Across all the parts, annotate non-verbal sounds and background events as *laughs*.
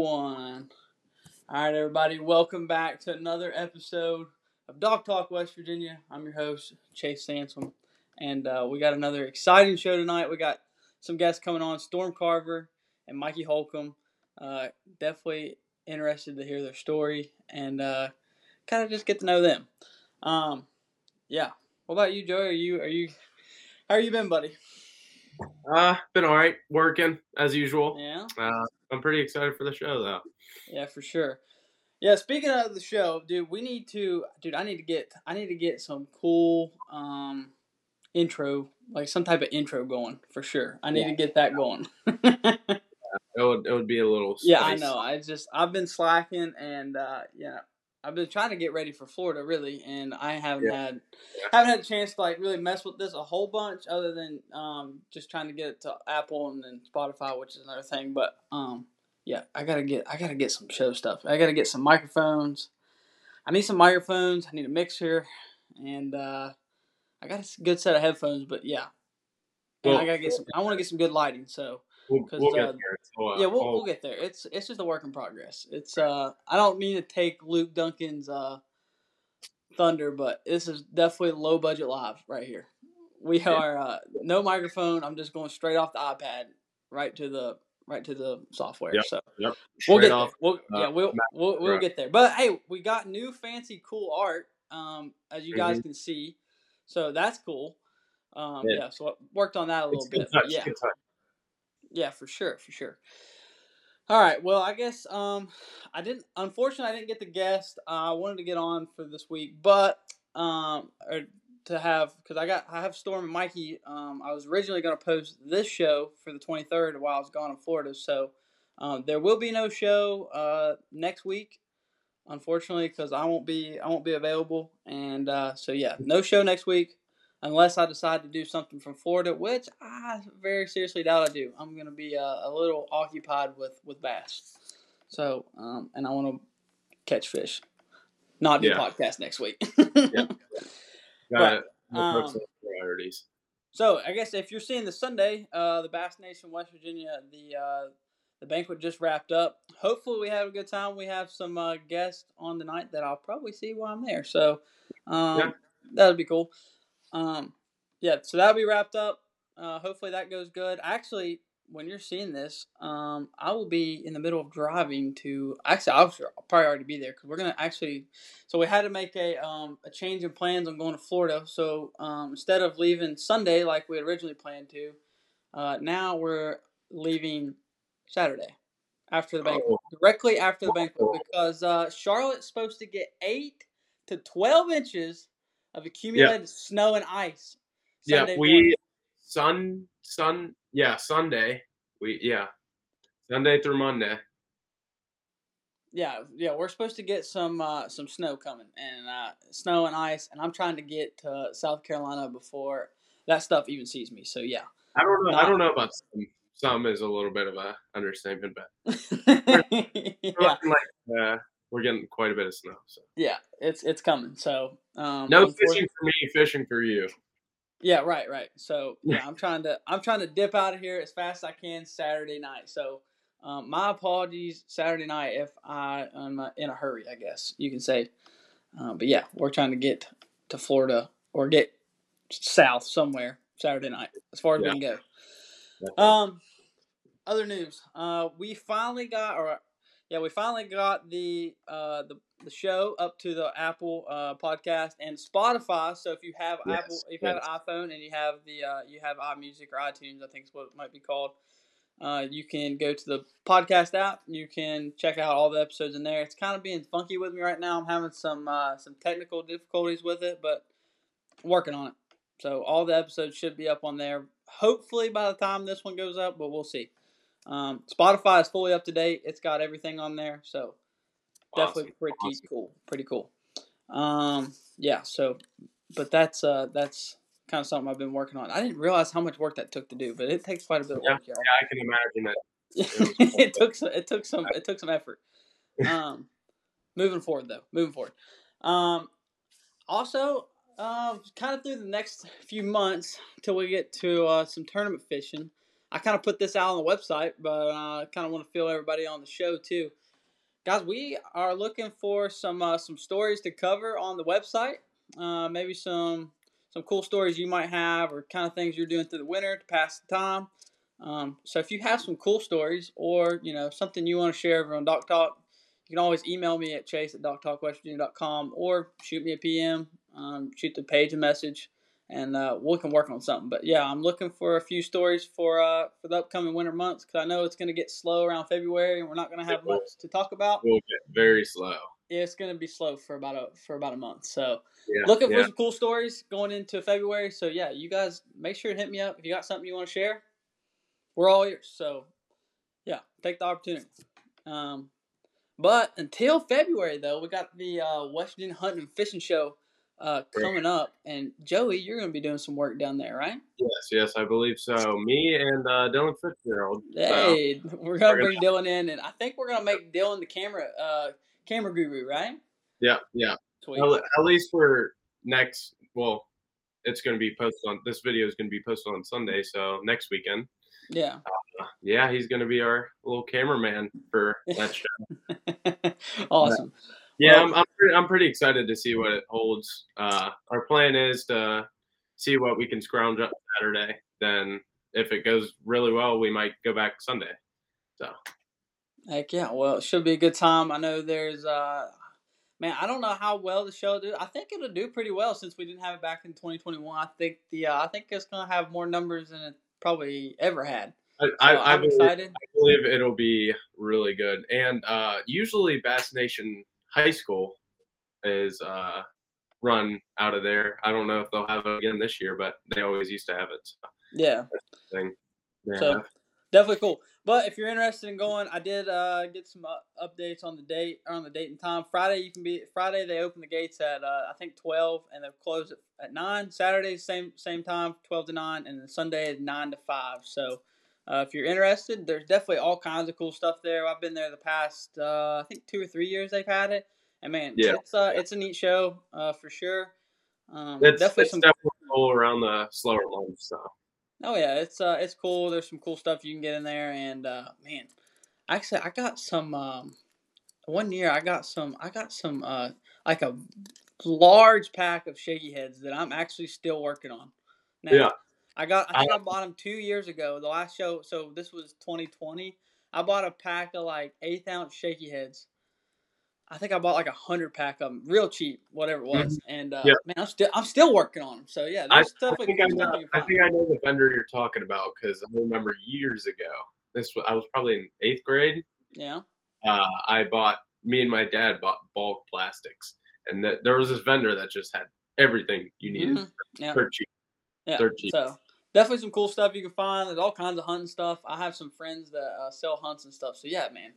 One. All right, everybody, welcome back to another episode of Dog Talk West Virginia. I'm your host, Chase Sansom, and uh, we got another exciting show tonight. We got some guests coming on Storm Carver and Mikey Holcombe. Uh, definitely interested to hear their story and uh, kind of just get to know them. Um, yeah. What about you, Joey? Are you are you how are you been, buddy? Uh, been all right, working as usual. Yeah. Uh, I'm pretty excited for the show though. Yeah, for sure. Yeah, speaking of the show, dude, we need to dude, I need to get I need to get some cool um intro, like some type of intro going for sure. I need Yeah. to get that going. It would it would be a little. *laughs* yeah, I know. I just I've been slacking and uh yeah, I've been trying to get ready for Florida really and I haven't Yeah. had haven't had a chance to like really mess with this a whole bunch other than um just trying to get it to Apple and then Spotify, which is another thing, but um yeah, I gotta get I gotta get some show stuff. I gotta get some microphones. I need some microphones. I need a mixer, and uh, I got a good set of headphones. But yeah, and I gotta get some. I want to get some good lighting. So We'll, we'll get uh, there. So, uh, yeah, we'll, oh, we'll get there. It's it's just a work in progress. It's uh, I don't mean to take Luke Duncan's uh, thunder, but this is definitely low budget live right here. We are uh, no microphone. I'm just going straight off the iPad right to the right to the software. Yep. So Yep. we'll straight get off. there. We'll, uh, yeah, we'll we'll, we'll get there. But hey, we got new fancy cool art. Um, as you guys Mhm. can see, so that's cool. Um, Yeah. yeah. So I worked on that a little It's bit. touch. yeah. Yeah, for sure, for sure. All right. Well, I guess um, I didn't. Unfortunately, I didn't get the guest I wanted to get on for this week, but um, or to have because I got I have Storm and Mikey. Um, I was originally going to post this show for the 23rd while I was gone in Florida, so um, there will be no show uh, next week. Unfortunately, because I won't be I won't be available, and uh, so yeah, no show next week unless I decide to do something from Florida, which I very seriously doubt I do. I'm gonna be uh, a little occupied with with bass, so um, and I want to catch fish, not do Yeah. podcast next week. *laughs* Got it. um, priorities. So I guess if you're seeing the Sunday, uh, the Bass Nation West Virginia, the uh, the banquet just wrapped up. Hopefully we have a good time. We have some uh, guests on tonight that I'll probably see while I'm there. So um, Yeah. that'll be cool. Um, yeah, so that'll be wrapped up. Uh, hopefully that goes good. Actually, when you're seeing this, um, I will be in the middle of driving to. Actually, I'll I'll probably already be there because we're gonna actually. So we had to make a um, a change in plans on going to Florida. So um, instead of leaving Sunday like we originally planned to, uh, now we're leaving Saturday after the banquet, Oh. directly after the banquet, because uh, Charlotte's supposed to get eight to twelve inches of accumulated snow and ice. Yeah, we morning. sun sun yeah Sunday we yeah Sunday through Monday. Yeah, yeah, we're supposed to get some uh, some snow coming and uh, snow and ice, and I'm trying to get to South Carolina before that stuff even sees me. So yeah, I don't know. I don't know about some. Some is a little bit of a understatement, but *laughs* yeah, like uh, we're getting quite a bit of snow. So yeah, it's it's coming. So um, no fishing for me, fishing for you. Yeah, right, right. So *laughs* yeah, I'm trying to I'm trying to dip out of here as fast as I can Saturday night. So um, my apologies Saturday night if I am uh, in a hurry. I guess you can say. Um, but yeah, we're trying to get to Florida or get south somewhere Saturday night as far as Yeah. we can go. Um, other news. Uh, we finally got, or yeah, we finally got the uh the, the show up to the Apple uh podcast and Spotify. So if you have Yes, Apple, if you have an iPhone and you have the uh you have iMusic or iTunes, I think is what it might be called. Uh, you can go to the podcast app. You can check out all the episodes in there. It's kind of being funky with me right now. I'm having some uh, some technical difficulties with it, but working on it. So all the episodes should be up on there. Hopefully by the time this one goes up, but we'll see. Um, Spotify is fully up to date. It's got everything on there, so definitely pretty Awesome. cool. Pretty cool. Um, yeah. So, but that's uh, that's kind of something I've been working on. I didn't realize how much work that took to do, but it takes quite a bit of Yeah, work, y'all. Yeah, I can imagine *laughs* it. it took some, it took some it took some effort. *laughs* Um, moving forward though, moving forward. Um, also, um, kind of through the next few months till we get to uh, some tournament fishing. I kind of put this out on the website, but I uh, kind of want to fill everybody on the show too. Guys, we are looking for some uh, some stories to cover on the website. Uh, maybe some some cool stories you might have, or kind of things you're doing through the winter to pass the time. Um, so if you have some cool stories, or you know something you want to share over on Doc Talk, you can always email me at chase at doctalkwestvirginia.com or shoot me a PM, um, shoot the page a message and uh, we can work on something. But yeah, I'm looking for a few stories for uh, for the upcoming winter months because I know it's going to get slow around February, and we're not going to have much to talk about. We'll get very slow. Yeah, it's going to be slow for about a for about a month. So yeah, looking yeah. for some cool stories going into February. So yeah, you guys make sure to hit me up if you got something you want to share. We're all ears. So yeah, take the opportunity. Um, but until February though, we got the uh, Virginia Hunting and Fishing Show uh, coming up. And Joey, you're going to be doing some work down there, right? Yes, yes, I believe so. Me and uh, Dylan Fitzgerald. Hey, so. we're going to bring Dylan in, and I think we're going to make Dylan the camera uh, camera guru, right? Yeah, yeah. Sweet. At least for next, well, it's going to be posted on this video is going to be posted on Sunday, so next weekend. Yeah. Uh, yeah, he's going to be our little cameraman for that *laughs* show. awesome. Yeah, well, I'm I'm pretty, I'm pretty, excited to see what it holds. Uh, our plan is to see what we can scrounge up Saturday. Then, if it goes really well, we might go back Sunday. So. Heck yeah! Well, it should be a good time. I know there's uh, man, I don't know how well the show do. I think it'll do pretty well since we didn't have it back in 2021. I think the uh, I think it's gonna have more numbers than it probably ever had. I, so I, am excited. I believe it'll be really good. And uh, usually Bass Nation high school is uh, run out of there. I don't know if they'll have it again this year, but they always used to have it. So. Yeah. So definitely cool. But if you're interested in going, I did uh, get some uh, updates on the date on the date and time. Friday you can be Friday they open the gates at uh, I think twelve and they'll close it at nine. Saturday same same time twelve to nine, and then Sunday nine to five. So uh, if you're interested, there's definitely all kinds of cool stuff there. I've been there the past, uh, I think, two or three years they've had it, and man, yeah. it's uh, it's a neat show uh, for sure. Um, it's definitely it's some definitely cool around the slower launch so. Oh yeah, it's uh, it's cool. There's some cool stuff you can get in there, and uh, man, actually, I got some. Um, one year, I got some. I got some uh, like a large pack of shaky heads that I'm actually still working on. Now, yeah. I got. I think I, I bought them two years ago. The last show. So this was 2020. I bought a pack of like eighth ounce shaky heads. I think I bought like a hundred pack of them, real cheap, whatever it was. Mm-hmm. And uh, yeah. man, I'm still I'm still working on them. So yeah, I, I, think I, know, I think I know the vendor you're talking about because I remember years ago. This was, I was probably in eighth grade. Yeah. Uh, I bought me and my dad bought bulk plastics, and that there was this vendor that just had everything you needed mm-hmm. yeah. for cheap. Yeah. cheap. So definitely some cool stuff you can find. There's all kinds of hunting stuff. I have some friends that uh, sell hunts and stuff. So yeah, man,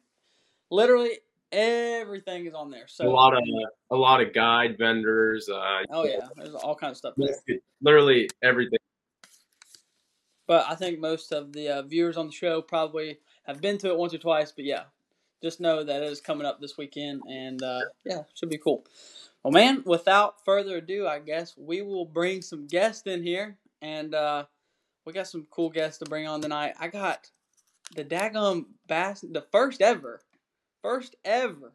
literally everything is on there. So a lot of a lot of guide vendors. Uh, oh yeah, there's all kinds of stuff. There. Literally everything. But I think most of the uh, viewers on the show probably have been to it once or twice. But yeah, just know that it is coming up this weekend, and uh, yeah, should be cool. Well, man, without further ado, I guess we will bring some guests in here, and uh, we got some cool guests to bring on tonight. I got the Dagum Bass, the first ever, first ever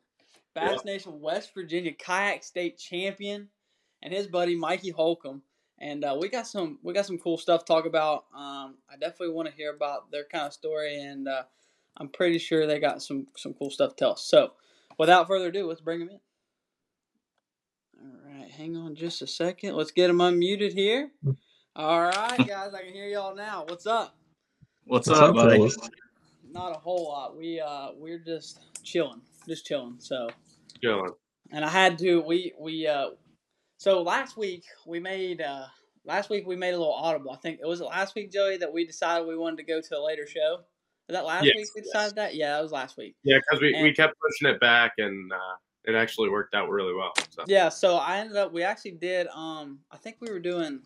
Bass yeah. Nation West Virginia kayak state champion, and his buddy Mikey Holcombe. And uh, we got some we got some cool stuff to talk about. Um, I definitely want to hear about their kind of story, and uh, I'm pretty sure they got some some cool stuff to tell us. So, without further ado, let's bring them in. All right, hang on just a second. Let's get them unmuted here. All right, guys, I can hear y'all now. What's up? What's, What's up, buddy? Not a whole lot. We uh we're just chilling, just chilling. So chilling. And I had to. We we uh. So last week we made uh last week we made a little audible. I think it was last week, Joey, that we decided we wanted to go to a later show. Was that last yes, week we decided yes. that? Yeah, that was last week. Yeah, because we, and, we kept pushing it back and uh, it actually worked out really well. So. Yeah, so I ended up we actually did um I think we were doing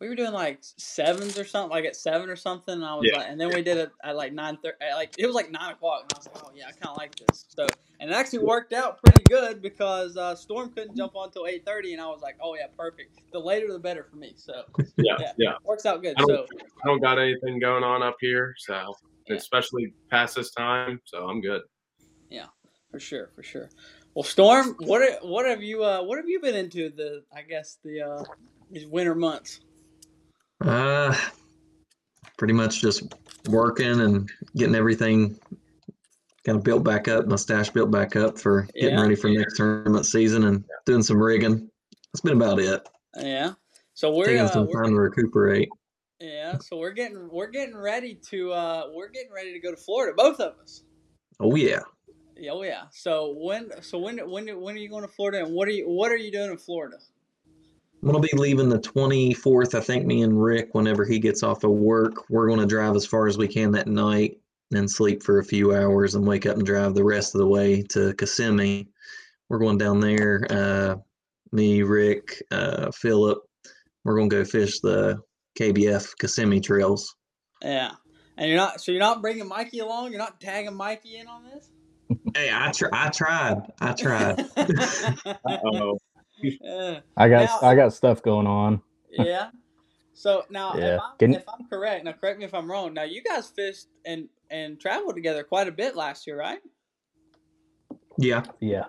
we were doing like sevens or something, like at seven or something. And I was yeah. like, and then we did it at like nine thirty, like it was like nine o'clock, and I was like, oh yeah, I kind of like this. So and it actually worked out pretty good because uh, Storm couldn't jump on until eight thirty, and I was like, "Oh yeah, perfect. The later the better for me." So yeah, yeah, yeah. works out good. I So I don't got anything going on up here, so Yeah. especially past this time, so I'm good. Yeah, for sure, for sure. Well, Storm, what what have you uh, what have you been into the I guess the uh, these winter months? Uh, pretty much just working and getting everything kind of built back up, my stash built back up for getting Yeah. ready for next tournament season and doing some rigging. That's been about it. Yeah. So we're, Taking uh, some we're time to recuperate. yeah. So we're getting we're getting ready to uh, we're getting ready to go to Florida, both of us. Oh yeah. Yeah, oh yeah. So when so when when when are you going to Florida and what are you what are you doing in Florida? I'm gonna be leaving the 24th. I think me and Rick, whenever he gets off of work, we're gonna drive as far as we can that night, and sleep for a few hours and wake up and drive the rest of the way to Kissimmee. We're going down there. Uh, me, Rick, uh, Philip. We're gonna go fish the KBF Kissimmee trails. Yeah. And you're not so you're not bringing Mikey along. You're not tagging Mikey in on this. Hey, I tr- I tried. I tried. *laughs* Oh, yeah. I got Now- I got stuff going on. *laughs* Yeah. So now, Yeah. if, I'm, Can- if I'm correct, now correct me if I'm wrong. Now you guys fished and and traveled together quite a bit last year, right? yeah. Yeah.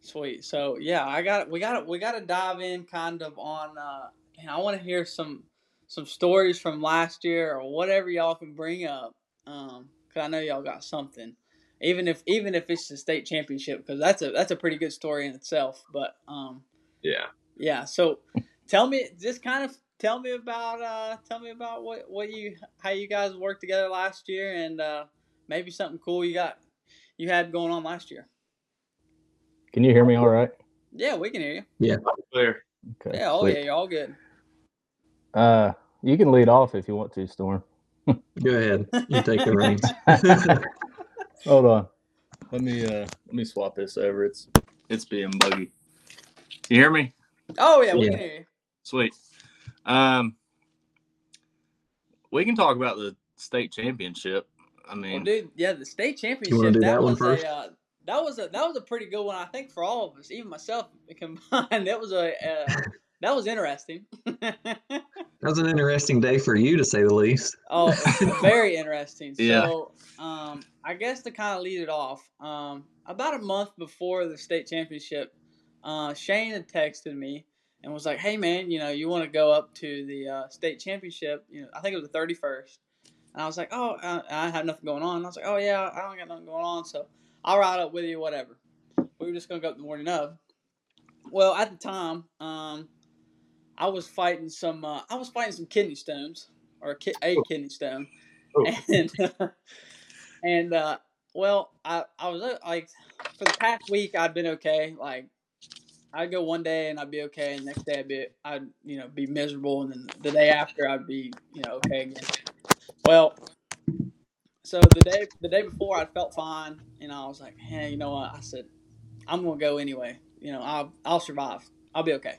Sweet. So yeah, I got we got we got to dive in kind of on. uh and I want to hear some some stories from last year or whatever y'all can bring up. Um, cause I know y'all got something. Even if even if it's the state championship, because that's a that's a pretty good story in itself. But um, yeah. yeah. So tell me, just kind of tell me about uh tell me about what what you how you guys worked together last year and uh maybe something cool you got you had going on last year. Can you hear me all right? Yeah, we can hear you. Yeah. Clear. Okay. Yeah, oh sweet. yeah, you're all good. Uh, you can lead off if you want to, Storm. Go ahead. You take the reins. *laughs* *laughs* Hold on. Let me uh let me swap this over. It's it's being buggy. You hear me? Oh yeah, we Yeah. can hear you. Sweet. Um we can talk about the state championship. I Well, mean dude, yeah, the state championship. do that, that one was first? a uh, that was a that was a pretty good one. I think for all of us, even myself *laughs* combined. That was a uh, *laughs* that was interesting. *laughs* That was an interesting day for you, to say the least. oh, very interesting. Yeah. So, um, I guess to kind of lead it off, um, about a month before the state championship, uh, Shane had texted me and was like, "Hey man, you know, you want to go up to the uh, state championship? You know, I think it was the thirty first. And I was like, "Oh, I, I have nothing going on." And I was like, "Oh yeah, I don't got nothing going on, so I'll ride up with you, whatever." We were just gonna go up the morning of. Well, at the time, um, I was fighting some. Uh, I was fighting some kidney stones or a, ki- a kidney stone, Oh. *laughs* and and uh, well, I I was uh, like for the past week I'd been okay. Like I'd go one day and I'd be okay, and next day I'd be I'd you know be miserable, and then the day after I'd be you know okay again. Well, so the day the day before I felt fine, and I was like, hey, you know what? I said I'm gonna go anyway. You know I'll I'll survive. I'll be okay.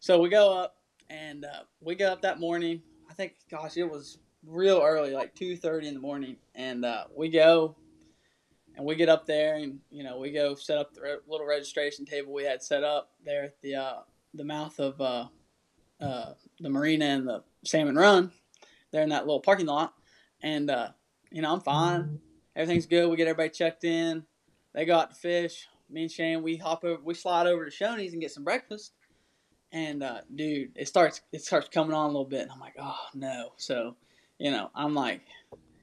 So we go up, and uh, we go up that morning. I think, gosh, it was real early, like two thirty in the morning, and uh, we go, and we get up there, and you know, we go set up the re- little registration table we had set up there at the uh, the mouth of uh, uh, the marina and the Salmon Run, there in that little parking lot, and uh, you know, I'm fine, everything's good. We get everybody checked in. They go out to fish. Me and Shane, we hop over, we slide over to Shoney's and get some breakfast. And uh, dude, it starts it starts coming on a little bit, and I'm like, oh no. So, you know, I'm like,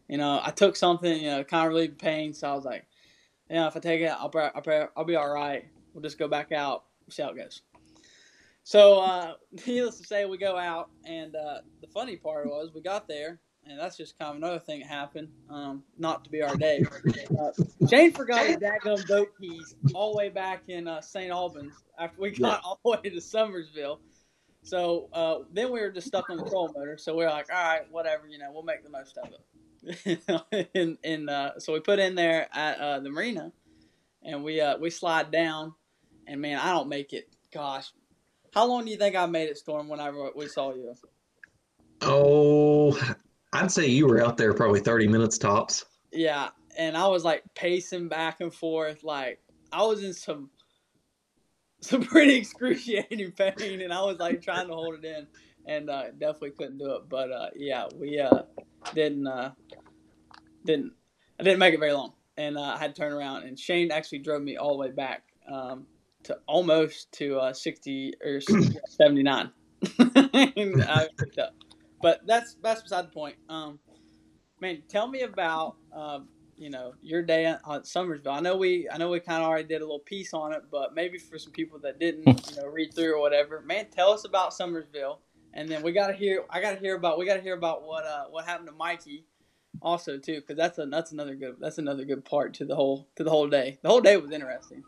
you know, I took something, you know, kind of relieve the pain. So I was like, you know, if I take it, I'll I'll, I'll, I'll be all right. We'll just go back out, see how it goes. So, uh, *laughs* needless to say, we go out, and uh, the funny part was we got there, and that's just kind of another thing that happened. Um, not to be our day. Uh, Shane forgot his daggum boat keys all the way back in uh, St. Albans after we got all the way to Summersville. So uh, then we were just stuck on the troll motor. So we are like, all right, whatever, you know, we'll make the most of it. *laughs* and and uh, so we put in there at uh, the marina, and we uh, we slide down, and man, I don't make it. Gosh, how long do you think I made it, Storm? Whenever we saw you, Oh, I'd say you were out there probably 30 minutes tops. yeah, and I was like pacing back and forth, like I was in some some *laughs* pretty excruciating pain, and I was like trying to hold it in, and uh, definitely couldn't do it. But uh, yeah, we uh, didn't uh, didn't I didn't make it very long, and uh, I had to turn around, and Shane actually drove me all the way back um, to almost to uh, sixty or *coughs* seventy nine. *laughs* but that's that's beside the point. Um, man, tell me about um, you know your day at Summersville. I know we I know we kind of already did a little piece on it, but maybe for some people that didn't you know read through or whatever, man, tell us about Summersville, and then we got to hear I got to hear about we got to hear about what uh what happened to Mikey also too because that's a that's another good that's another good part to the whole to the whole day. The whole day was interesting.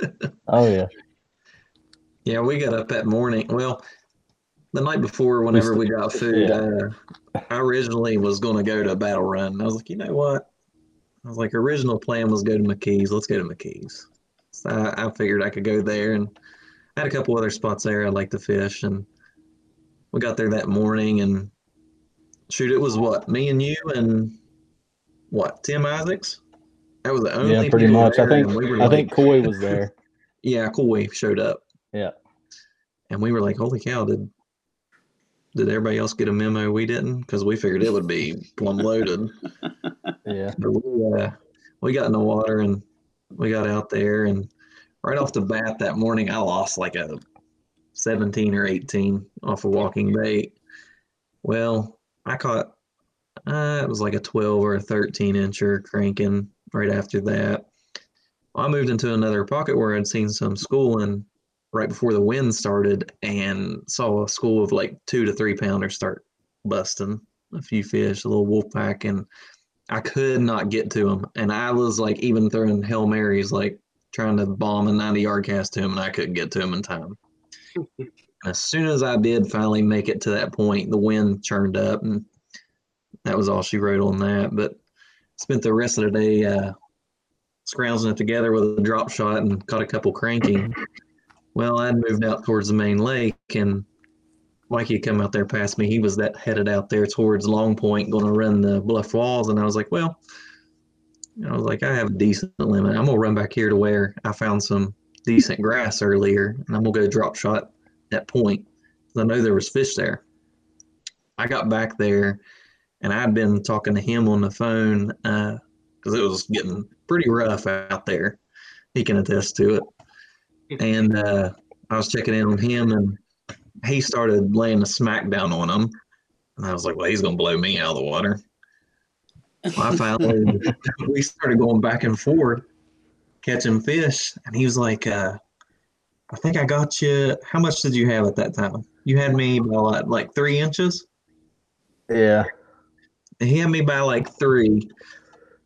*laughs* oh yeah. Yeah, we got up that morning. Well, the night before, whenever we got food, yeah. uh, I originally was going to go to Battle Run. I was like, you know what? I was like, original plan was go to McKees. Let's go to McKees. So I, I figured I could go there, and I had a couple other spots there I'd like to fish, and we got there that morning, and shoot, it was what me and you and what Tim Isaacs. That was the only. Yeah, pretty much. I think we I like, think Coy was there. *laughs* Yeah, Coy showed up. Yeah. And we were like, "Holy cow! Did did everybody else get a memo? We didn't because we figured it would be plumb loaded." *laughs* Yeah. But we, uh, we got in the water and we got out there, and right off the bat that morning, I lost like a 17 or 18 off a of walking bait. Well, I caught, uh, it was like a 12 or a 13 incher cranking right after that. I moved into another pocket where I'd seen some schooling right before the wind started and saw a school of like two to three pounders start busting a few fish, a little wolf pack, and I could not get to him, and I was like even throwing hail marys, like trying to bomb a 90 yard cast to him, and I couldn't get to him in time. As soon as I did finally make it to that point, the wind churned up, and that was all she wrote on that. But spent the rest of the day uh, scrounging it together with a drop shot and caught a couple cranking. Well, I'd moved out towards the main lake, and Mikey had come out there past me. He was that headed out there towards Long Point, going to run the bluff walls. And I was like, well, I was like, I have a decent limit. I'm gonna run back here to where I found some decent grass earlier, and I'm gonna go drop shot that point. Because I know there was fish there. I got back there, and I'd been talking to him on the phone because uh, it was getting pretty rough out there. He can attest to it. And uh, I was checking in on him, and he started laying a smackdown on him. And I was like, well, he's going to blow me out of the water. Well, I finally, *laughs* we started going back and forth catching fish. And he was like, uh, I think I got you. How much did you have at that time? You had me by like, like three inches? Yeah. He had me by like three.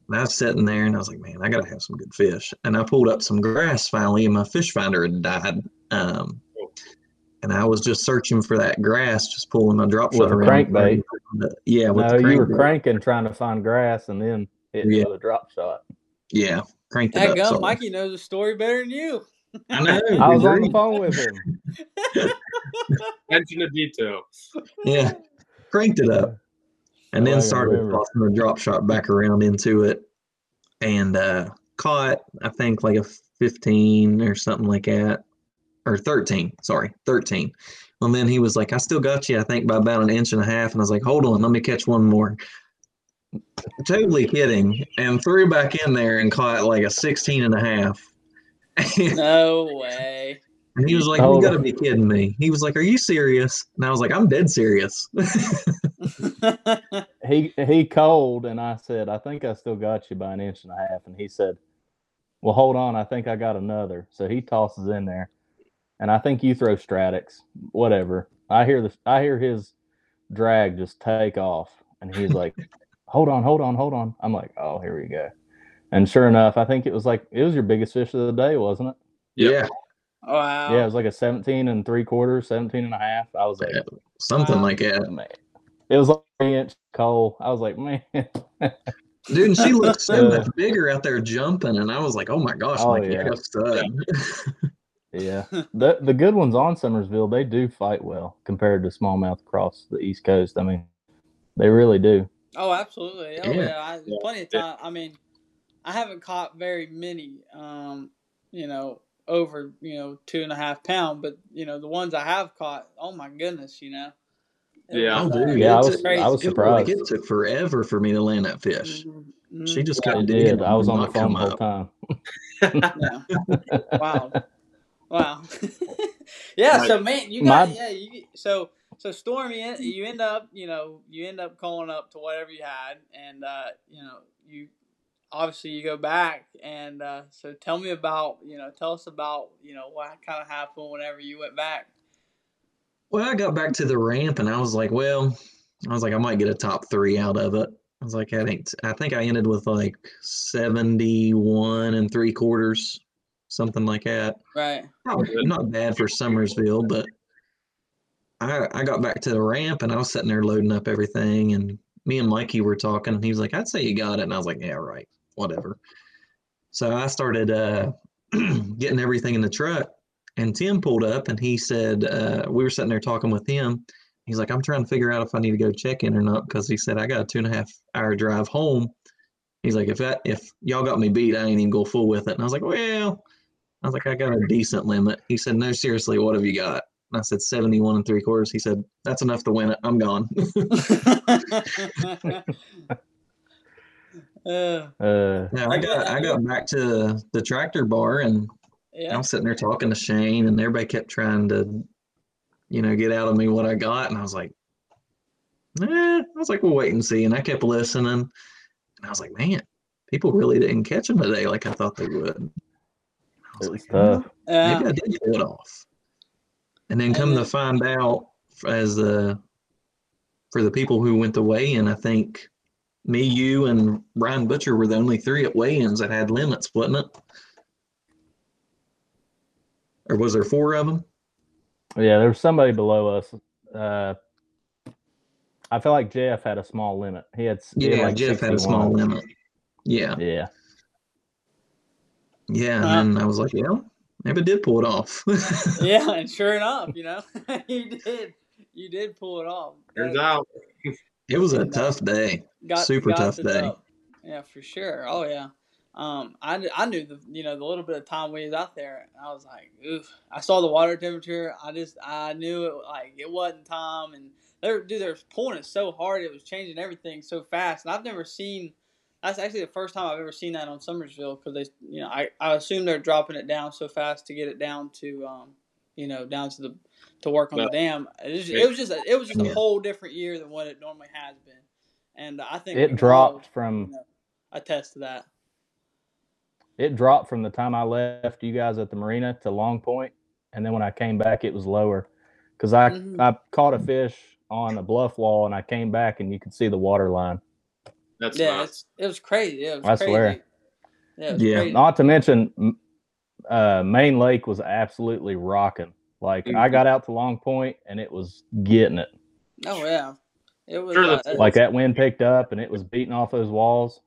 And I was sitting there and I was like, man, I got to have some good fish. And I pulled up some grass finally, and my fish finder had died. Um, and I was just searching for that grass, just pulling my drop with shot a crankbait. Yeah, with no, you were cranking trying to find grass, and then hit yeah. with a drop shot. Yeah, cranked it that up. Mikey knows the story better than you. I know. *laughs* I was on the phone with him. Attention to detail. Yeah, cranked it up, and then started tossing the drop shot back around into it, and uh, caught I think like a fifteen or something like that or 13, sorry, 13. And then he was like, I still got you, I think, by about an inch and a half. And I was like, hold on, let me catch one more. Totally kidding. And threw back in there and caught like a 16 and a half. *laughs* no way. And he was like, oh. You gotta be kidding me. He was like, Are you serious? And I was like, I'm dead serious. *laughs* he he called and I said, I think I still got you by an inch and a half. And he said, Well, hold on, I think I got another. So he tosses in there and I think you throw Stratix, whatever. I hear the I hear his drag just take off, and he's like, *laughs* "Hold on, hold on, hold on." I'm like, "Oh, here we go." And sure enough, I think it was like it was your biggest fish of the day, wasn't it? Yeah. Wow. Yeah, it was like a 17 and three quarters, 17 and a half. I was like, something wow. like that. Man. It was like three inch coal. I was like, man. *laughs* Dude, and she looked so uh, much bigger out there jumping, and I was like, "Oh my gosh, oh, like yeah. stud." Uh, yeah, *laughs* *laughs* the the good ones on Summersville, they do fight well compared to smallmouth across the East Coast. I mean, they really do. Oh, absolutely. Oh, yeah. yeah. I, plenty of time. I mean, I haven't caught very many. Um, you know, over you know two and a half pound, but you know the ones I have caught, oh my goodness, you know. Yeah. was, Oh, uh, dude, Yeah, I it's- was I was It, surprised. it took forever for me to land that fish. mhm, mhm. She just I kept did. digging. I was on the phone the whole time. *laughs* Wow. Wow. *laughs* yeah, Right. so man, you got My- yeah, you so so Storm you, you end up, you know, you end up calling up to whatever you had and uh, you know, you obviously you go back and uh, so tell me about, you know, tell us about, you know, what kind of happened whenever you went back. Well, I got back to the ramp and I was like, well, I was like, I might get a top three out of it. I was like, I think I think I ended with like seventy-one and three quarters, something like that. Right. Not, not bad for Summersville, but I I got back to the ramp and I was sitting there loading up everything and me and Mikey were talking and he was like, I'd say you got it. And I was like, Yeah, right, whatever. So I started uh, *clears throat* getting everything in the truck and Tim pulled up and he said, uh, we were sitting there talking with him. He's like, I'm trying to figure out if I need to go check in or not because he said I got a two and a half hour drive home. He's like, if that if y'all got me beat, I ain't even go full with it. And I was like, well, I was like, I got a decent limit. He said, no, seriously, what have you got? And I said, 71 and three quarters. He said, that's enough to win it. I'm gone. *laughs* uh, Uh, I got I got back to the tractor bar and I yeah. was sitting there talking to Shane and everybody kept trying to, you know, get out of me what I got. And I was like, eh, I was like, we'll wait and see. And I kept listening. And I was like, man, people really didn't catch him today like I thought they would. I was it was like, tough. Yeah. maybe I did pull it off. And then come to find out as the for the people who went to weigh-in, I think me, you, and Ryan Butcher were the only three at weigh-ins that had limits, wasn't it? Or was there four of them? Yeah, there was somebody below us. Uh, I feel like Jeff had a small limit. He had, he had Yeah, like Jeff had a small limit. Yeah, Yeah, yeah. And then I was like, yeah, maybe I did pull it off. *laughs* Yeah, and sure enough, you know, *laughs* you did. You did pull it off. Turns out. it was a tough day. got, Super got tough day. up. Yeah, for sure. Oh yeah. Um, I, I knew the you know the little bit of time we was out there. I was like, oof. I saw the water temperature. I just I knew it like it wasn't time, and they were dude they were pulling it so hard. It was changing everything so fast, and I've never seen. That's actually the first time I've ever seen that on Summersville because they you know I I assume they're dropping it down so fast to get it down to um you know down to the to work on the dam. It was, it was just a, it was just a whole different year than what it normally has been, and I think it can dropped all, you from know, attest to that. it dropped from the time I left you guys at the marina to Long Point, and then when I came back, it was lower because I Mhm. I caught a fish on a bluff wall, and I came back and you could see the water line. That's yeah, it's, it was crazy. It was I crazy. swear. Yeah, it was Yeah. crazy. Not to mention, uh, Main Lake was absolutely rocking. Like I Mhm. got out to Long Point and it was getting it. Oh yeah, it was. Sure, uh, Like that wind picked up and it was beating off those walls.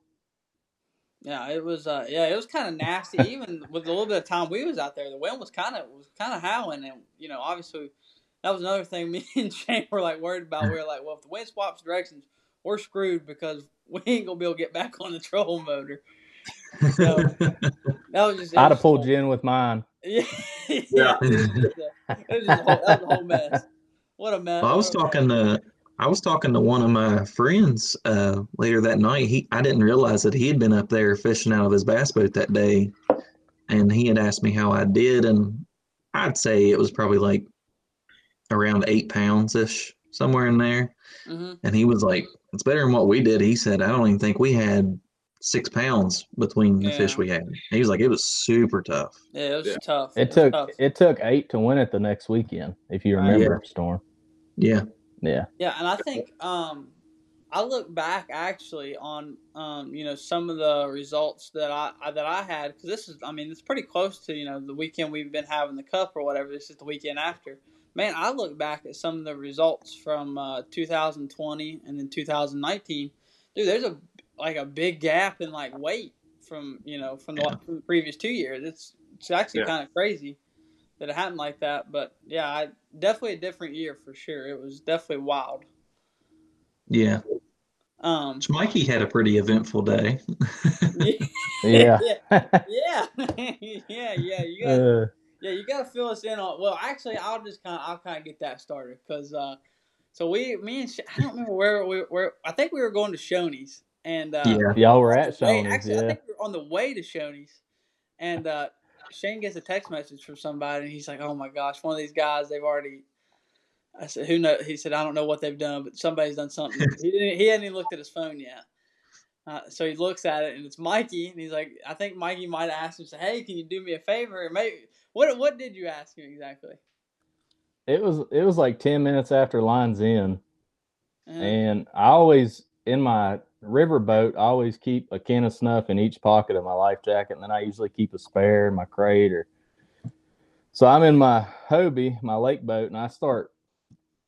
yeah, it was. Uh, yeah, it was kind of nasty. Even with a little bit of time we was out there, the wind was kind of was kind of howling, and you know, obviously, that was another thing. *laughs* Me and Shane were like worried about. We were like, well, if the wind swaps directions, we're screwed because *laughs* we ain't gonna be able to get back on the troll motor. So that was just. *laughs* I'd have pulled just- you in with mine. *laughs* Yeah, Yeah. It was just a, it was just a whole, that was a whole mess. What a mess. Well, I was what a mess. talking to I was talking to one of my friends uh, later that night. He I didn't realize that he had been up there fishing out of his bass boat that day, and he had asked me how I did, and I'd say it was probably like around eight pounds ish, somewhere in there. Mhm. And he was like, "It's better than what we did." He said, "I don't even think we had six pounds between the fish we had." He was like, "It was super tough." Yeah, it was Yeah. tough. It was took tough. it took eight to win it the next weekend, if you Right. remember, Storm. Yeah, Yeah. Yeah, and I think um, I look back actually on um, you know some of the results that I, I that I had because this is I mean it's pretty close to you know the weekend we've been having the cup or whatever. This is the weekend after. Man, I look back at some of the results from uh, 2020 and then 2019. Dude, there's a like a big gap in like weight from you know from the, Yeah. from the previous two years. It's it's actually Yeah. kind of crazy that it happened like that. But yeah, I, definitely a different year for sure. It was definitely wild. yeah. Um, Mikey had a pretty eventful day. *laughs* *laughs* Yeah. yeah, *laughs* yeah, yeah, yeah. You got, Uh, yeah, you got to fill us in on. Well, actually, I'll just kind of, I'll kind of get that started because, uh, so we, me and, Sh- I don't remember where we were. I think we were going to Shoney's, and uh, yeah. y'all were at Shoney's, actually, I think we were on the way to Shoney's, and uh, Shane gets a text message from somebody, and he's like, "Oh my gosh, one of these guys, they've already." I said, "Who know?" He said, "I don't know what they've done, but somebody's done something." *laughs* he didn't. He hadn't even looked at his phone yet. Uh, so he looks at it, and it's Mikey, and he's like, "I think Mikey might have asked him, say, hey, can you do me a favor?" Maybe what? What did you ask him exactly? It was it was like ten minutes after lines in, Uh, and I always in my river boat I always keep a can of snuff in each pocket of my life jacket, and then I usually keep a spare in my crate or. So I'm in my Hobie, my lake boat, and I start.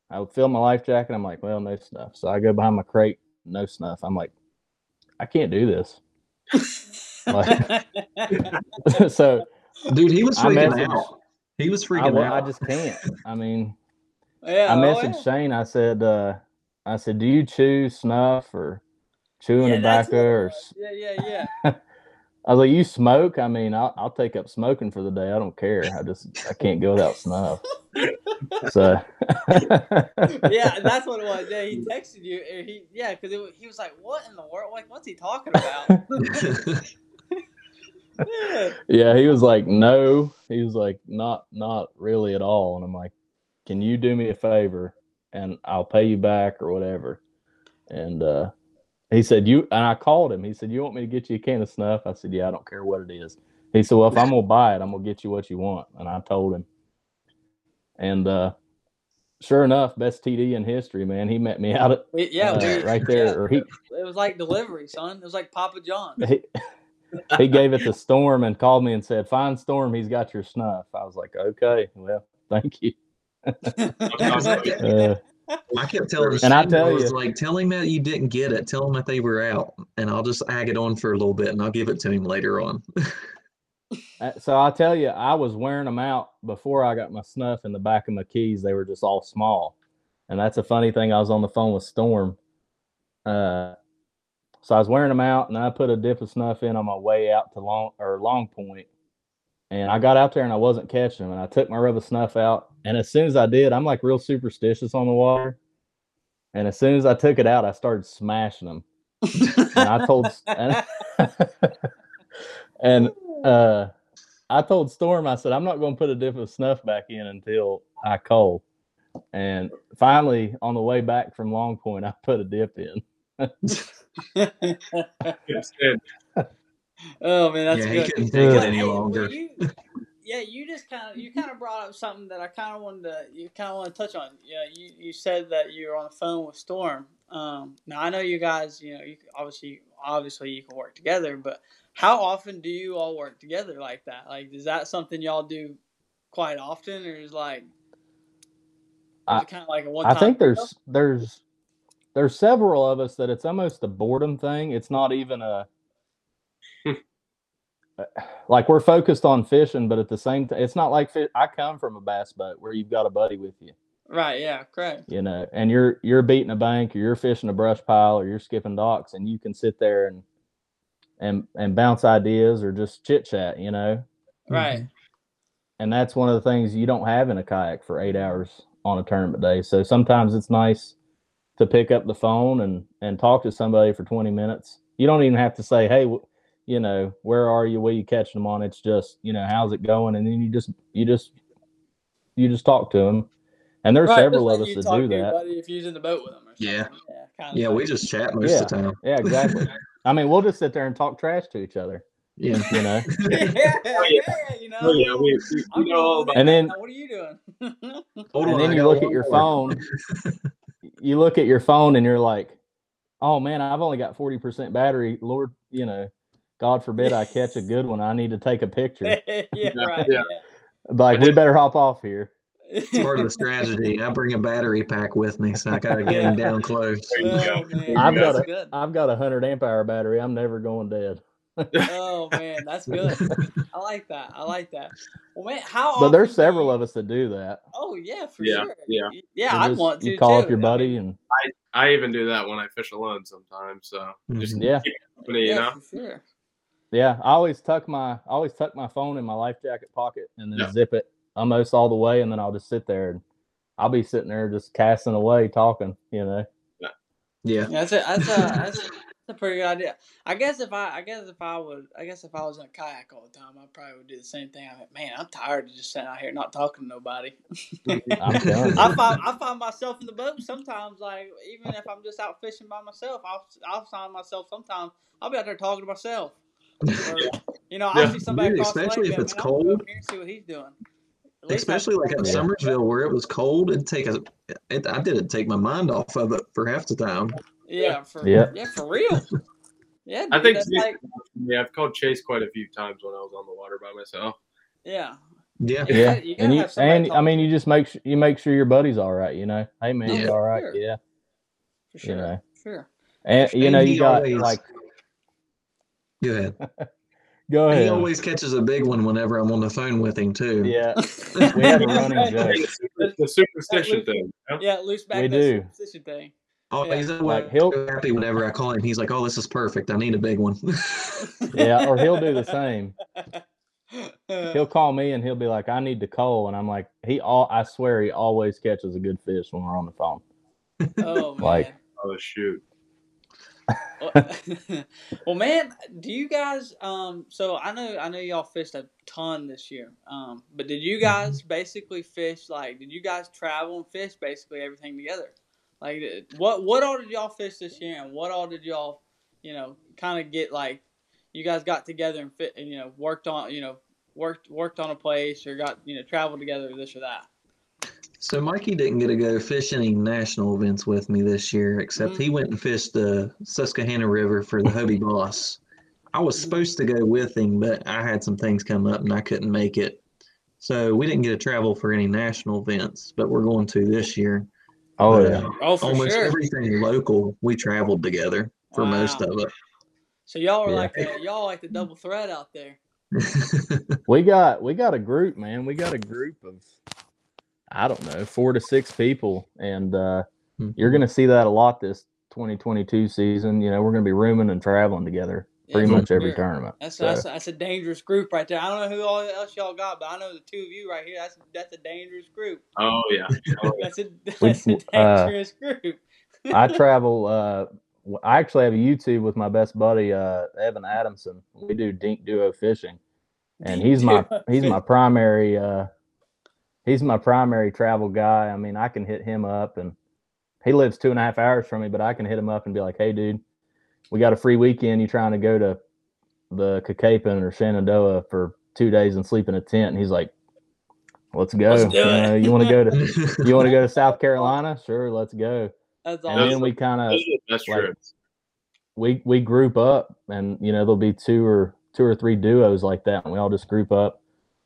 I would fill my life jacket. I'm like, well, no snuff. So I go behind my crate, no snuff. I'm like, I can't do this. *laughs* *laughs* so Dude, he was freaking messaged- out. He was freaking wa- out. I just can't. I mean, yeah, I oh, messaged yeah. Shane. I said, uh, I said, do you chew snuff or chewing Yeah, that's tobacco what it or? Yeah, yeah, yeah. *laughs* I was like, you smoke? I mean, I'll, I'll take up smoking for the day. I don't care. I just I can't go without snuff. *laughs* So *laughs* yeah, that's what it was. Yeah, he texted you. or He yeah, because he was like, "What in the world? Like, what's he talking about?" Yeah. he was like, no. He was like, not not really at all. And I'm like, can you do me a favor and I'll pay you back or whatever. And uh, he said, you and I called him. He said, you want me to get you a can of snuff? I said, yeah, I don't care what it is. He said, well, if I'm gonna *laughs* buy it, I'm gonna get you what you want. And I told him. And uh, sure enough, best TD in history, man. He met me *laughs* out at yeah, uh, right there, yeah. or he It was like delivery, son. It was like Papa John. he, he gave it to Storm and called me and said, "Find Storm. He's got your snuff." I was like, "Okay, well, thank you." Uh, *laughs* I kept telling him, And I tell was you- like, tell him that you didn't get it. Tell him that they were out, and I'll just ag it on for a little bit, and I'll give it to him later on. *laughs* uh, so I tell you, I was wearing them out before I got my snuff in the back of my keys. They were just all small, and that's a funny thing. I was on the phone with Storm. Uh, so I was wearing them out, and I put a dip of snuff in on my way out to Long or Long Point. And I got out there and I wasn't catching them, and I took my rub of snuff out, and as soon as I did, I'm like real superstitious on the water, and as soon as I took it out, I started smashing them, and I told *laughs* and, and uh, I told Storm, I said, I'm not going to put a dip of snuff back in until I call. And finally, on the way back from Long Point, I put a dip in. *laughs* It's oh man, that's yeah, good. he couldn't take Yeah. it any Hey, longer. you- yeah, you just kind of you kind of brought up something that I kind of wanted to you kind of want to touch on. Yeah, you you said that you were on the phone with Storm. Um, now I know you guys, you know, you obviously obviously you can work together, but how often do you all work together like that? Like, is that something y'all do quite often, or is like I- kind of like a one? I think there's there's there's several of us that it's almost a boredom thing. It's not even a hmm. like we're focused on fishing, but at the same time, it's not like fi- I come from a bass boat where you've got a buddy with you, right. Yeah, correct. you know, and you're you're beating a bank or you're fishing a brush pile or you're skipping docks, and you can sit there and and and bounce ideas or just chit chat, you know. Right. Mm-hmm. and that's one of the things you don't have in a kayak for eight hours on a tournament day. So sometimes it's nice to pick up the phone and and talk to somebody for 20 minutes. You don't even have to say, "Hey, you know, where are you? Where you catching them on?" It's just, you know, how's it going? And then you just you just you just talk to them. And there's Right, several of us you that do that. buddy if you're in the boat with them. Or something. Yeah. Yeah. Kind Yeah, we just chat most of the time. Yeah, exactly. I mean, we'll just sit there and talk trash to each other, Yeah. you know. yeah, *laughs* yeah, you know. Oh, yeah, we, we, we know all about And then- what are you doing? *laughs* Hold and on, then you look at your phone *laughs* you look at your phone and you're like oh man i've only got 40% battery lord you know god forbid i catch a good one i need to take a picture *laughs* yeah, right. Yeah. like we better hop off here *laughs* It's part of the strategy. I bring a battery pack with me, so I gotta get him down close. There Oh, go. I've got good. i've got a 100 amp hour battery i'm never going dead oh man, that's good. *laughs* I like that. I like that. Well, man, how? But there's several you- of us that do that. Oh yeah, for Yeah, sure. yeah. yeah. You I'd just- want to You call too. up your I buddy mean, and I I even do that when I fish alone sometimes. So just Mhm. yeah, keep company, you yeah, know. for sure. yeah. I always tuck my I always tuck my phone in my life jacket pocket and then Yeah. zip it almost all the way, and then I'll just sit there and I'll be sitting there just casting away, talking. You know. Yeah. Yeah, that's a that's a that's, that's a pretty good idea. I guess if I I guess if I would I guess if I was in a kayak all the time, I probably would do the same thing. I mean, man, I'm tired of just sitting out here not talking to nobody. *laughs* I'm. *laughs* I find I find myself in the boat sometimes. Like even if I'm just out fishing by myself, I'll I'll find myself sometimes. I'll be out there talking to myself. Or, you know, I'll see somebody Dude, across the lake. especially if it's man, I'm gonna go cold. and see what he's doing. I- Especially like at Yeah. Summersville where it was cold, it'd take a. It, I didn't take my mind off of it for half the time. Yeah, for Yeah. yeah, for real. Yeah, I think Chase- like yeah, I've called Chase quite a few times when I was on the water by myself. yeah. Yeah. You Yeah, gotta- you and you and I mean you just make sure you make sure your buddy's all right. You know, hey man, you Yeah. all right? Sure. Yeah, for sure, know. sure. and you And know he you got always- like *laughs* Go ahead. *laughs* go ahead. He always catches a big one whenever I'm on the phone with him too. Yeah, *laughs* we have a running joke. The superstition thing. Yeah, loose back We that do. superstition thing. Oh, Yeah. he's always Like, he'll- so happy whenever I call him. He's like, "Oh, this is perfect. I need a big one." *laughs* Yeah, or he'll do the same. *laughs* He'll call me and he'll be like, "I need to call," and I'm like, "He all I swear he always catches a good fish when we're on the phone." oh *laughs* man. Like- Oh shoot. well, man, do you guys? Um, so I know, I know y'all fished a ton this year. Um, but did you guys basically fish like? Did you guys travel and fish basically everything together? Like, what what all did y'all fish this year, and what all did y'all, you know, kind of get like? You guys got together and fit, and you know, worked on, you know, worked worked on a place or got you know traveled together, this or that. so Mikey didn't get to go fish any national events with me this year, except Mm-hmm. he went and fished the Susquehanna River for the Hobie Boss. I was supposed to go with him, but I had some things come up and I couldn't make it. So we didn't get to travel for any national events, but we're going to this year. Oh But, yeah, uh, Oh, for almost sure. everything local we traveled together for most of it. So y'all are Yeah. like the, y'all like the double threat out there. *laughs* we got we got a group, man. We got a group of I don't know four to six people, and uh, you're gonna see that a lot this 2022 season. You know, we're gonna be rooming and traveling together pretty Yeah, much every sure. tournament. That's So, that's that's a dangerous group right there. I don't know who all else y'all got, but I know the two of you right here. That's that's a dangerous group. Oh yeah. *laughs* Oh. That's a *laughs* that's a uh, dangerous group. I *laughs* travel. Uh, w- I actually have a YouTube with my best buddy uh, Evan Adamson. We do Dink Duo fishing, and he's my he's my primary. Uh, he's my primary travel guy. I mean, I can hit him up, and he lives two and a half hours from me, but I can hit him up and be like, "Hey, dude, we got a free weekend. You trying to go to the Cacapon or Shenandoah for two days and sleep in a tent?" And he's like, "Let's go. Let's you, know, you want to go to *laughs* you want to go to South Carolina? Sure, let's go." That's And awesome. then we kind of Those are the best like- we we group up and you know there'll be two or two or three duos like that and we all just group up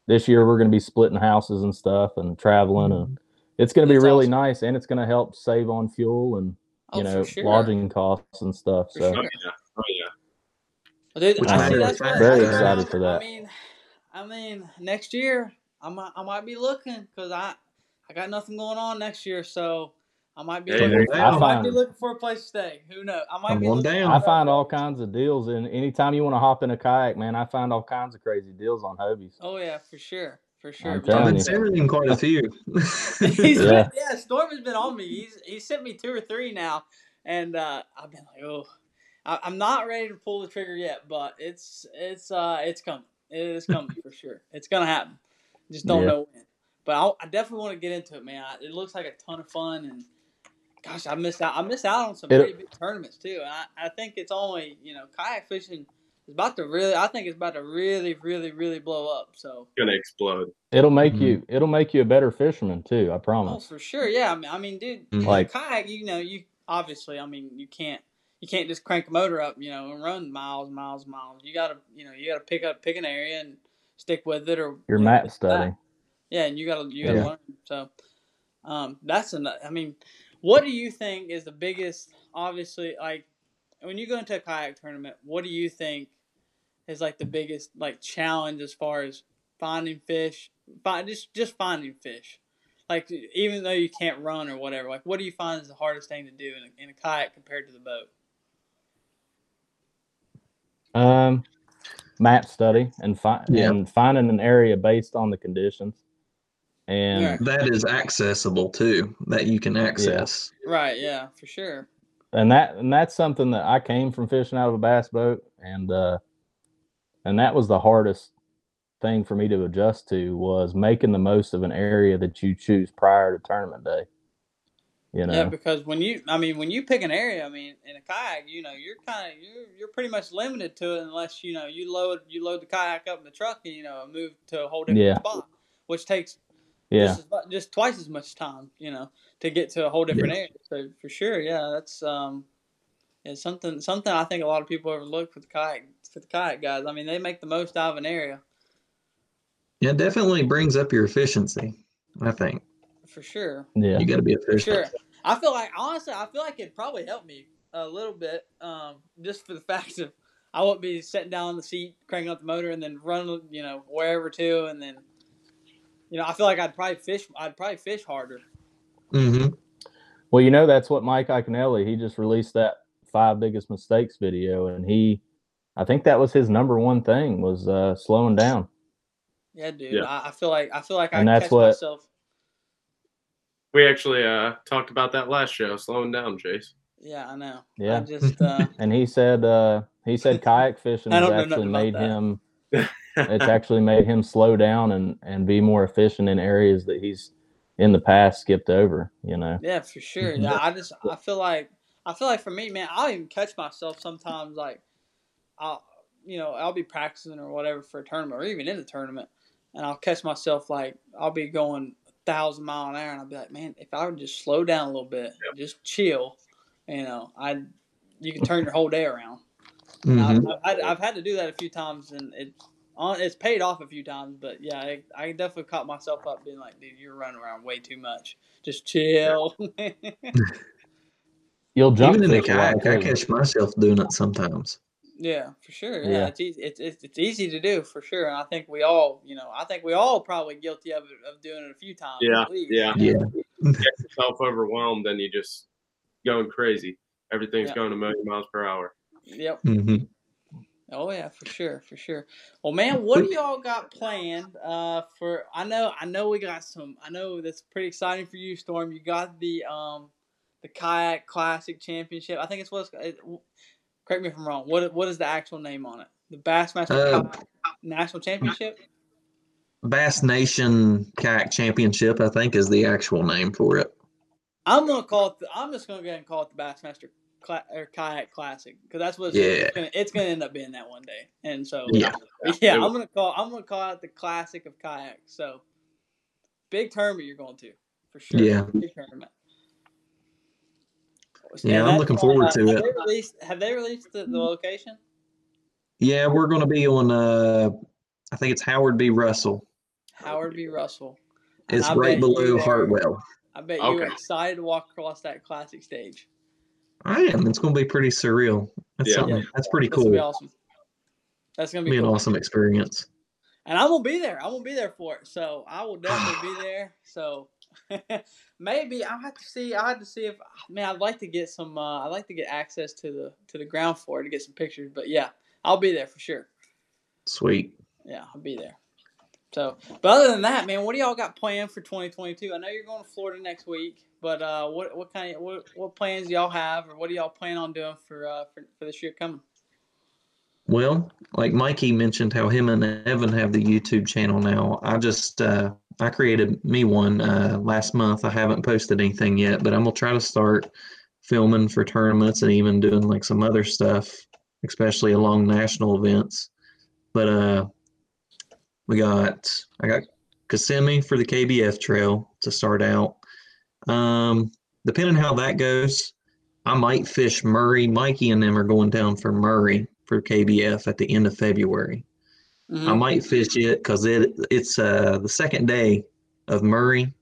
this year we're going to be splitting houses and stuff and traveling and mm-hmm. it's going to be That's really awesome. nice and it's going to help save on fuel and you Oh, know sure. lodging costs and stuff For so sure. Oh yeah. Oh yeah. Well, dude, Which I matter see of that's very I- excited for that. I mean, I mean, next year I might I might be looking because I I got nothing going on next year, so I might be Hey, looking. there For, I go. might be looking for a place to stay. Who knows? I might Come be on looking down. i find all kinds of deals and anytime you want to hop in a kayak man i find all kinds of crazy deals on hobies Oh yeah, for sure, for sure. I'm man. I've been you. sending quite a few. *laughs* He's Yeah. been, yeah, Storm has been on me. He's he sent me two or three now, and uh, I've been like, oh, I, I'm not ready to pull the trigger yet, but it's it's uh it's coming. It is coming for sure. It's gonna happen. Just don't Yeah. know when. But I'll, I definitely want to get into it, man. I, it looks like a ton of fun, and gosh, I missed out. I missed out on some It- pretty big tournaments too. And I, I think it's only you know kayak fishing is about to really. I think it's about to really, really, really blow up. So. it's Gonna explode. it'll make Mhm. you it'll make you a better fisherman too i promise. Oh, promise for sure. Yeah. I mean, I mean, dude, Mhm. Like- like kayak, you know, you obviously, I mean, you can't, you can't just crank a motor up, you know, and run miles, miles, miles. You gotta, you know, you gotta pick up, pick an area and stick with it, or your you know, map study that. Yeah, and you gotta, you gotta Yeah. learn. So, um, that's an. I mean, what do you think is the biggest? Obviously, like when you go into a kayak tournament, what do you think is like the biggest like challenge as far as finding fish, find just just finding fish. Like even though you can't run or whatever, like what do you find is the hardest thing to do in a, in a kayak compared to the boat? Um, map study and find Yeah. and finding an area based on the conditions. And That is accessible too. That you can access. Right. Yeah. For sure. And that and that's something that I came from fishing out of a bass boat and uh and that was the hardest thing for me to adjust to was making the most of an area that you choose prior to tournament day. You know. Yeah, because when you, I mean, when you pick an area, I mean, in a kayak, you know, you're kind of you're you're pretty much limited to it unless you know you load you load the kayak up in the truck and you know move to a whole different Yeah. spot, which takes yeah. just, just twice as much time, you know, to get to a whole different area. So for sure, yeah, that's um, it's something something I think a lot of people overlook for the kayak for the kayak guys. I mean, they make the most out of an area Yeah, it definitely brings up your efficiency. I think for sure. Yeah. you got to be For efficient. sure. I feel like honestly, I feel like it'd probably help me a little bit, um, just for the *laughs* fact of I won't be sitting down in the seat, cranking up the motor, and then run, you know, wherever to, and then, you know, I feel like I'd probably fish. I'd probably fish harder. Mm-hmm. Well, you know that's what Mike Iaconelli, he just released that five biggest mistakes video and he I think that was his number one thing was uh slowing down. Yeah, dude. Yeah. I, I feel like I feel like And I that's catch what- myself. We actually uh, talked about that last show, slowing down, Chase. Yeah, I know. I Yeah. just uh, *laughs* And he said uh he said *laughs* kayak fishing has actually made that. him *laughs* it's actually made him slow down and and be more efficient in areas that he's in the past skipped over, you know. Yeah, for sure. *laughs* Yeah, I just I feel like I feel like for me, man, I'll even catch myself sometimes like I'll you know, I'll be practicing or whatever for a tournament or even in the tournament and I'll catch myself like I'll be going a thousand mile an hour and I'll be like, Man, if I would just slow down a little bit, just chill, you know, I you can turn your whole day around. hmm I've, I've, I've had to do that a few times, and it on it's paid off a few times. But yeah, I, I definitely caught myself up being like, dude, you're running around way too much. Just chill. *laughs* You'll jump Even in the fish kayak, I catch myself doing it sometimes. yeah, for sure. Yeah, Yeah. it's easy. It's, it's it's easy to do for sure. And I think we all, you know, I think we all probably guilty of it, of doing it a few times. Yeah, at least, yeah. you know? Yeah. Get yourself overwhelmed, and you just going crazy. Everything's Yeah. going a million miles per hour. Yep. hmm Oh yeah, for sure, for sure. Well, man, what do y'all got planned? Uh, for I know, I know we got some. I know that's pretty exciting for you, Storm. You got the um, the kayak classic championship. I think it's what's. It, correct me if I'm wrong. What what is the actual name on it? The Bassmaster Uh, Kayak National Championship. Bass Nation Kayak Championship, I think, is the actual name for it. I'm gonna call it. The, I'm just gonna go ahead and call it the Bassmaster Cla- or Kayak Classic because that's what it's, Yeah. it's, gonna, it's gonna end up being that one day. And so Yeah. Yeah, I'm gonna call I'm gonna call it the classic of kayak. So big tournament you're going to for sure. Yeah. big tournament. Yeah, And I'm looking on, forward uh, to have it. They released, have they released the, the location? Yeah, we're going to be on, uh, I think it's Howard B. Russell. Howard B. Russell. It's right below Hartwell. I bet you are Okay. excited to walk across that classic stage. I am. It's going to be pretty surreal. That's Yeah. something. That's pretty cool. That's gonna be cool. awesome. That's gonna Be be an awesome experience. And I'm gonna be there. I'm gonna be there for it. So I will *sighs* definitely be there. So *laughs* maybe I'll have to see. I will have to see if man. I'd like to get some. Uh, I'd like to get access to the to the ground floor to get some pictures. But yeah, I'll be there for sure. Sweet. Yeah, I'll be there. So, but other than that, man, what do y'all got planned for 2022? I know you're going to Florida next week, but uh, what what kind of what, what plans y'all have, or what do y'all plan on doing for uh, for, for this year coming? Well, like Mikey mentioned, how him and Evan have the YouTube channel now. I just uh, I created me one uh, last month. I haven't posted anything yet, but I'm gonna try to start filming for tournaments and even doing like some other stuff, especially along national events. But uh, we got I got Kissimmee for the KBF trail to start out. Um, depending how that goes, I might fish Murray. Mikey and them are going down for Murray for KBF at the end of February. I Mhm. might fish it because it it's uh the second day of Murray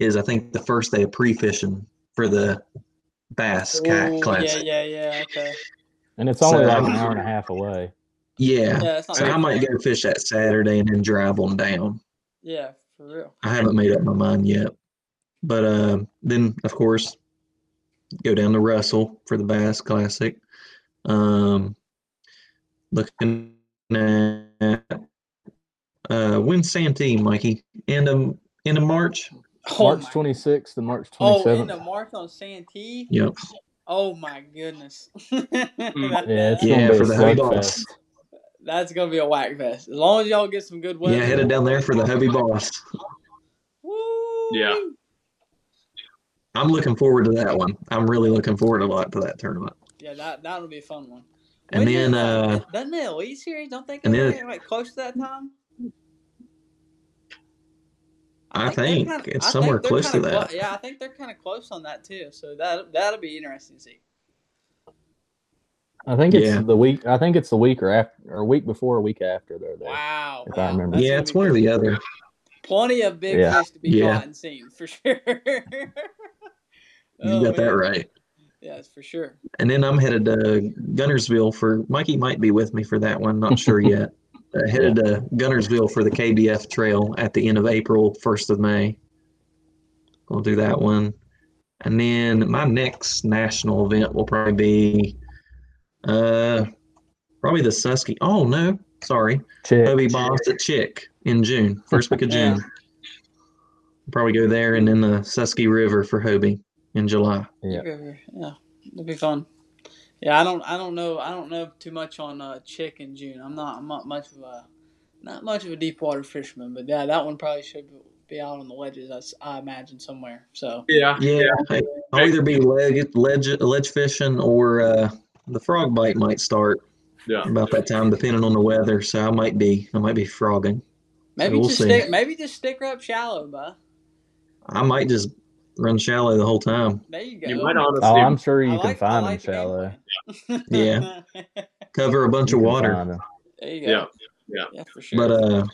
is I think the first day of pre-fishing for the Bass Kayak Ooh, Classic. Yeah, yeah, yeah. Okay. And it's only So- like an hour and a half away. Yeah. Yeah, So I might far. go fish that Saturday and then drive on down. Yeah, for real. I haven't made up my mind yet. But uh, then, of course, go down to Russell for the Bass Classic. Um, looking at uh, when's Santee, Mikey? End of end of March. Oh March 26th to March twenty seventh. Oh, 27th. in the March on Santee. Yep. Oh my goodness. *laughs* *laughs* yeah, it's Yeah, gonna be for a the Hobie. Boss. That's gonna be a whack fest. As long as y'all get some good weather. Yeah, headed down there for the Hobie Boss. Woo! Yeah. I'm looking forward to that one. I'm really looking forward a lot to that tournament. Yeah, that that'll be a fun one. And When then, is, uh, doesn't the Elite Series? Don't they and go then- there, like close to that time? I they're think kinda- it's I somewhere they're close to kinda clo- that. yeah, I think they're kind of close on that too. So that that'll be interesting to see. I think it's Yeah. the week. I think it's the week or after, or week before, or week after they're there. Wow. If I remember. that's Yeah, it's one or the other. Plenty of big Yeah. fish to be Yeah. caught and seen for sure. *laughs* You Oh, got that man. right. Yes, for sure. And then I'm headed to Guntersville for Mikey might be with me for that one, not sure yet. *laughs* Uh, headed to Guntersville for the KBF trail at the end of April, first of May. We'll do that one. And then my next national event will probably be uh probably the Susky. Oh no, sorry. Chick. Hobie Boss at Chick in June, first week of Yeah. *laughs* June. Probably go there and then the Susky River for Hobie in July. Yeah. Yeah, yeah, it'll be fun. Yeah, I don't, I don't know, I don't know too much on uh, chick in June. I'm not, I'm not much of a, not much of a deep water fisherman, but yeah, that one probably should be out on the ledges. I, I imagine somewhere. So Yeah. Yeah, hey, I'll either be ledge, ledge, ledge fishing or uh, the frog bite might start Yeah. about that time, depending on the weather. So I might be, I might be frogging. maybe we'll just see. stick, maybe just stick her up shallow, bud. I might just run shallow the whole time. There you go. You might honestly. Oh, I'm sure you I can like- find like the them shallow. *laughs* Yeah. *laughs* Cover a bunch You of water. there you Yeah. go. Yeah. for sure. But uh,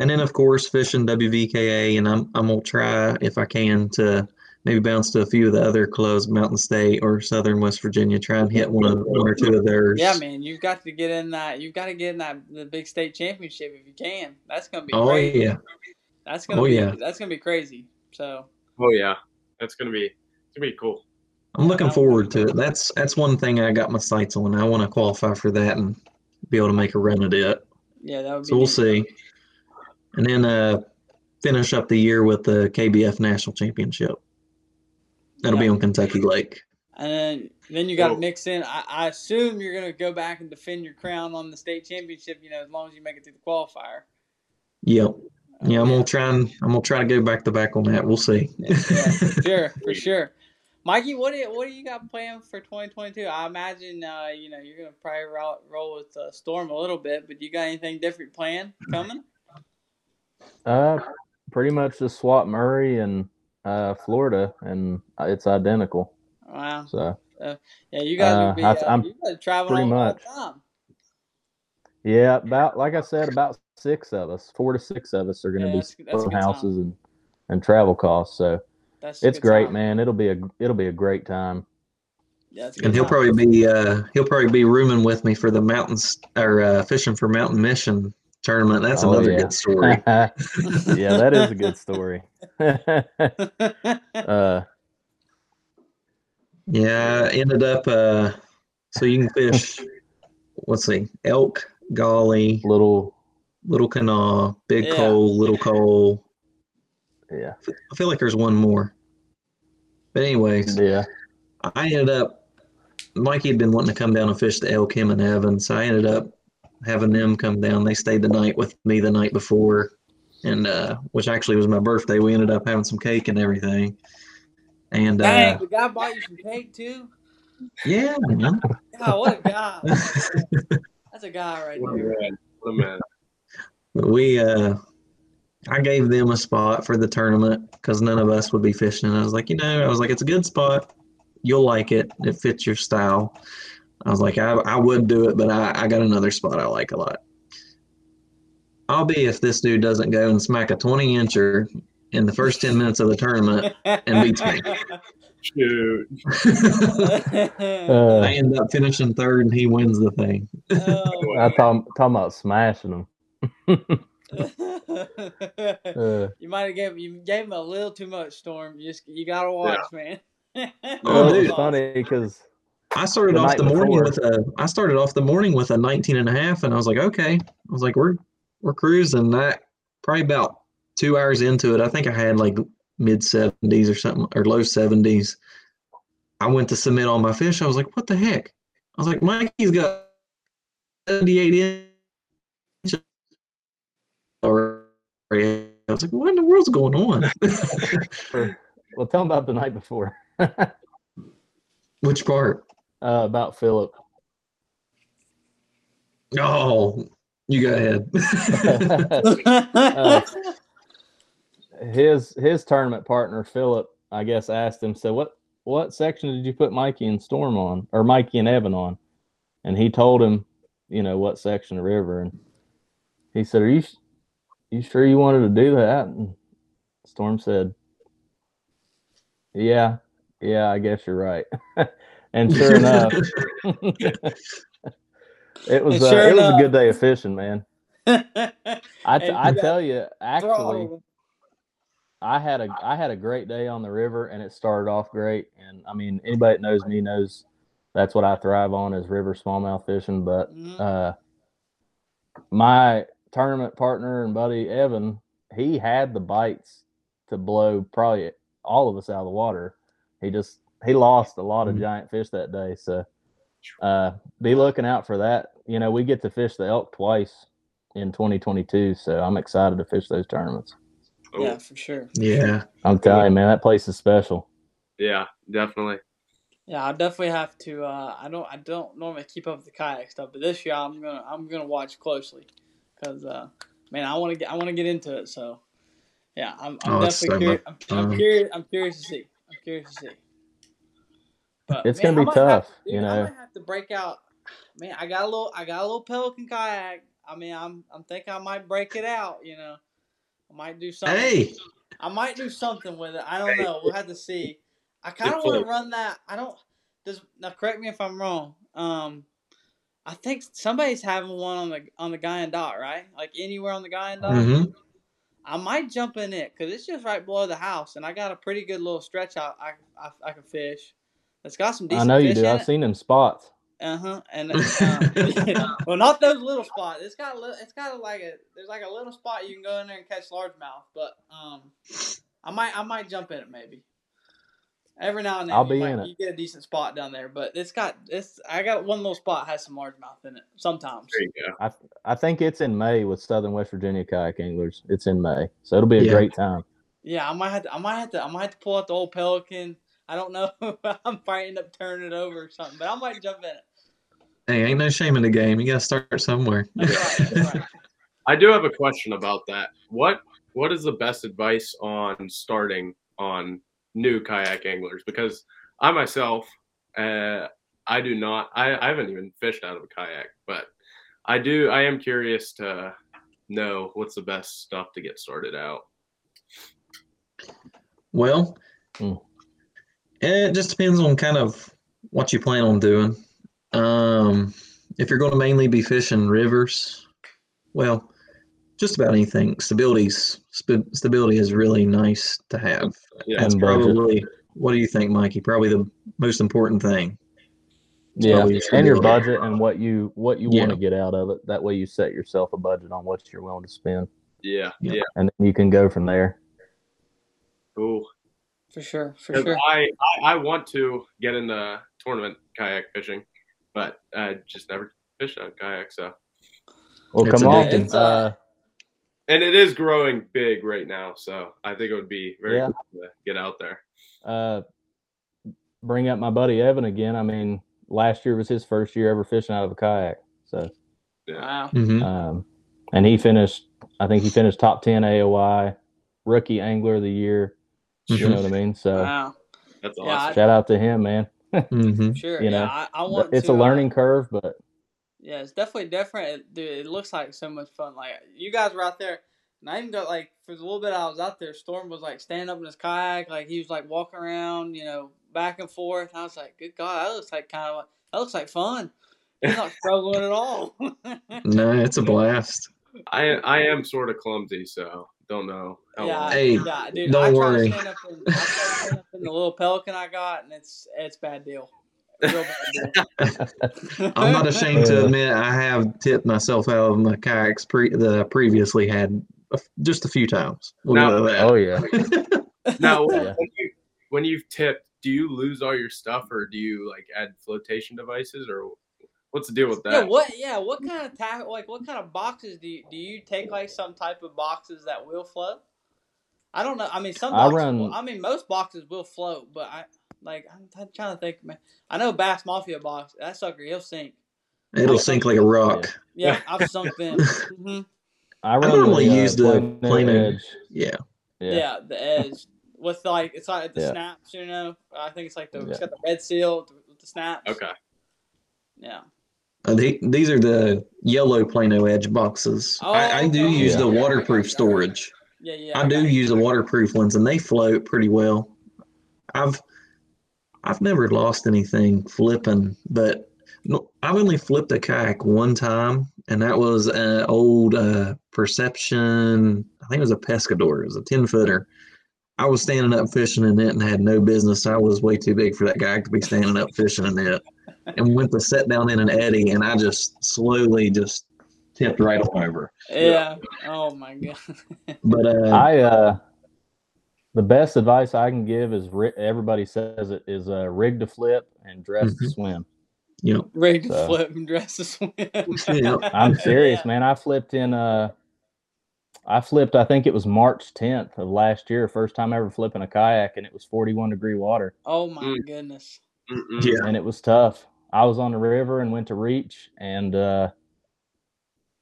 and then of course fishing WVKA, and I'm I'm gonna try if I can to maybe bounce to a few of the other clubs, Mountain State or Southern West Virginia. Try and hit one of one or two of theirs. yeah, man, you've got to get in that. You've got to get in that the big state championship if you can. That's gonna be. Oh crazy. yeah, That's gonna Oh, be. yeah. That's gonna be crazy. So Oh yeah. That's gonna be. It's gonna be cool. I'm looking forward to it. That's that's one thing I got my sights on. I want to qualify for that and be able to make a run at it. yeah, that would be. So we'll neat. see. And then uh, finish up the year with the KBF National Championship. That'll be on Kentucky Lake. And then, then you got to mix in. I, I assume you're gonna go back and defend your crown on the state championship. You know, as long as you make it through the qualifier. Yep. Yeah, I'm yeah. gonna try and I'm gonna try to go back to back on that. We'll see. Yeah, for *laughs* sure, for sure. Mikey, what do you, what do you got planned for 2022? I imagine uh, you know you're gonna probably roll, roll with uh, Storm a little bit, but you got anything different planned coming? Uh, pretty much just swap Murray and uh, Florida, and it's identical. Wow. So Yeah, you guys Uh, would be. I- Uh, I'm you guys traveling pretty all, all much. time. yeah, about like I said, about six of us, four to six of us are going to Yeah, be that's- that's splitting good time. houses and and travel costs. So That's it's great, time. man. It'll be a it'll be a great time. Yeah, and he'll time. probably be uh, he'll probably be rooming with me for the mountains or uh, fishing for Mountain Mission tournament. That's Oh, another yeah. good story. *laughs* yeah, that is a good story. *laughs* *laughs* uh, Yeah, I ended up uh, so you can fish. let's see, elk, Gauley, little, little Kanawha, big Yeah. coal, little coal. yeah, I feel like there's one more. But anyways, yeah. I ended up Mikey had been wanting to come down and fish the elk him and Evan, so I ended up having them come down. They stayed the night with me the night before, and uh, which actually was my birthday. We ended up having some cake and everything. And Dang, uh, the guy bought you some cake too. yeah, man. God, what a guy! *laughs* That's a guy right What a there. man. What a man. We uh, I gave them a spot for the tournament because none of us would be fishing. And I was like, you know, I was like, it's a good spot. You'll like it. It fits your style. I was like, I, I would do it, but I, I got another spot I like a lot. I'll be if this dude doesn't go and smack a 20 incher in the first 10 minutes of the tournament and beats me. Shoot. Uh, *laughs* I end up finishing third and he wins the thing. Oh, I talking talking about smashing them. *laughs* Uh, you might have gave you gave him a little too much storm. You just you gotta watch, man. Oh, well, dude. it's funny because I started The off the morning before. with a I started off the morning with a 19 and a half and I was like, okay. I was like, we're we're cruising that probably about two hours into it. I think I had like mid 70s or something or low 70s. I went to submit all my fish. I was like, what the heck? I was like, Mikey's got 78 inches. I was like, what in the world's going on? *laughs* well, tell them about the night before uh, *laughs* Which part? about Philip. Oh, you go ahead. *laughs* Uh, his his tournament partner Philip, I guess, asked him, "So what what section did you put Mikey and Storm on, or Mikey and Evan on?" And he told him, you know, what section of river, and he said, "Are you you sure you wanted to do that?" And Storm said, "Yeah, yeah, I guess you're right." *laughs* and sure enough, *laughs* it was uh, sure it was a good day of fishing, man. *laughs* I, t- I tell you, actually, I had a I had a great day on the river, and it started off great. And I mean, anybody that knows me knows that's what I thrive on is river smallmouth fishing. But mhm. uh, my tournament partner and buddy Evan, he had the bites to blow probably all of us out of the water. He just he lost a lot of Mhm. giant fish that day, so uh, be looking out for that. You know, we get to fish the elk twice in 2022, so I'm excited to fish those tournaments. Yeah, for sure. yeah. I'm telling you, man, that place is special. yeah, definitely. Yeah, I definitely have to. Uh, I don't. I don't normally keep up with the kayak stuff, but this year I'm gonna. I'm gonna watch closely, because uh, man, I want to get. I want to get into it. So, yeah, I'm. I'm Oh, definitely curious. I'm, I'm fun. curious. I'm curious to see. I'm curious to see. But It's man, gonna I be might tough, have- you dude, I know. might have to break out. Man, I got a little. I got a little Pelican kayak. I mean, I'm. I'm thinking I might break it out. You know, I might do something. Hey, I might do something with it. I don't know. We'll have to see. I kind of want to run that. I don't. Does now correct me if I'm wrong. Um, I think somebody's having one on the on the Guyandotte right, like anywhere on the Guyandotte. Mhm. I might jump in it because it's just right below the house, and I got a pretty good little stretch out. I I, I can fish. It's got some I know you do. I've it. seen them spots. *laughs* Uh huh. And um, well, not those little spots. It's got a little. It's got a, like a. There's like a little spot you can go in there and catch largemouth. But um, I might I might jump in it maybe. Every now and then I'll you be might, in it. You get a decent spot down there, but it's got it's. I got one little spot has some largemouth in it sometimes. There you go. I think it's in May with Southern West Virginia kayak anglers. It's in May, so it'll be a Yeah. great time. Yeah, I might have to. I might have to. I might have to pull out the old Pelican. I don't know. *laughs* I'm probably end up turning it over or something, but I might jump in it. hey, ain't no shame in the game. You got to start somewhere. *laughs* That's right. That's right. I do have a question about that. What what is the best advice on starting on new kayak anglers? Because I myself, uh, I do not. I, I haven't even fished out of a kayak, but I do. I am curious to know what's the best stuff to get started out. Well, Hmm. it just depends on kind of what you plan on doing. Um, if you're going to mainly be fishing rivers, well, just about anything. Stability's st- stability is really nice to have. Yeah, That's And budget. probably. What do you think, Mikey? Probably the most important thing. Yeah, probably your and your budget and what you what you Yeah. want to get out of it. That way, you set yourself a budget on what you're willing to spend, yeah, Yeah. yeah. and then you can go from there. Cool. For sure. for sure. I, I I want to get into tournament kayak fishing, but I just never fished on kayak. So, Well, It's come on. Uh, and it is growing big right now. So I think it would be very Yeah. cool to get out there. uh, bring up my buddy Evan again. I mean, last year was his first year ever fishing out of a kayak. So, Yeah. Wow. Mm-hmm. um, and he finished. I think he finished top ten AOI, rookie angler of the year. You know what I mean? So, Wow. That's Yeah, awesome. shout out to him, man. *laughs* Mm-hmm. Sure. You yeah. know, I, I want. It's to, a uh, learning curve, but Yeah, it's definitely different. It, dude, it looks like so much fun. Like you guys were out there. And I even got like for the little bit I was out there, Storm was like standing up in his kayak, like he was like walking around, you know, back and forth. And I was like, good God, that looks like kind of that looks like fun. He's not *laughs* struggling at all. No, it's a *laughs* blast. I I am sort of clumsy, so don't know. How yeah. Hey, yeah, dude. don't I try worry. To stand up in, I try to stand up in the little Pelican I got, and it's it's bad deal. Real bad deal. *laughs* I'm not ashamed to admit I have tipped myself out of my kayaks pre- that I previously had a f- just a few times. We'll No. Oh yeah. *laughs* Now, Yeah. when you when you've tipped, do you lose all your stuff, or do you like add flotation devices, or what's the deal with Yeah, that? what? Yeah, what kind of tack? Like, what kind of boxes do you do you take? Like some type of boxes that will float? I don't know. I mean, some I run- will- I mean, most boxes will float, but I like. I'm, I'm trying to think, man. I know Bass Mafia box. That sucker, he'll sink. It'll sink like a rock. Yeah, I've sunk *laughs* them. hmm I run normally the, uh, use the plain Plano- edge. Yeah. Yeah. Yeah. the edge with like it's like the Yeah. snaps. You know, I think it's like the it's Yeah. got the red seal with the snaps. Okay. Yeah. Uh, the, these are the yellow Plano Edge boxes. I, I do Oh, use yeah. the yeah, I got waterproof storage. Yeah, yeah. I do use the waterproof ones, and they float pretty well. I've I've never lost anything flipping, but no, I've only flipped a kayak one time, and that was an old uh, Perception. I think it was a Pescador. It was a ten footer. I was standing up fishing in it and had no business. I was way too big for that kayak to be standing up fishing in it, and went to set down in an eddy, and I just slowly just tipped right on over. Yeah. Oh my god. *laughs* But uh, I uh, the best advice I can give is ri- everybody says it is uh, rig to flip and dress to Mhm. swim. you know, Ready to So- flip and dress to swim. *laughs* Yeah. I'm serious, man. I flipped in uh I flipped I think it was March 10th of last year, first time ever flipping a kayak and it was 41 degree water Oh my Mm. goodness. Mm-mm. Yeah. and it was tough. I was on the river and went to reach and uh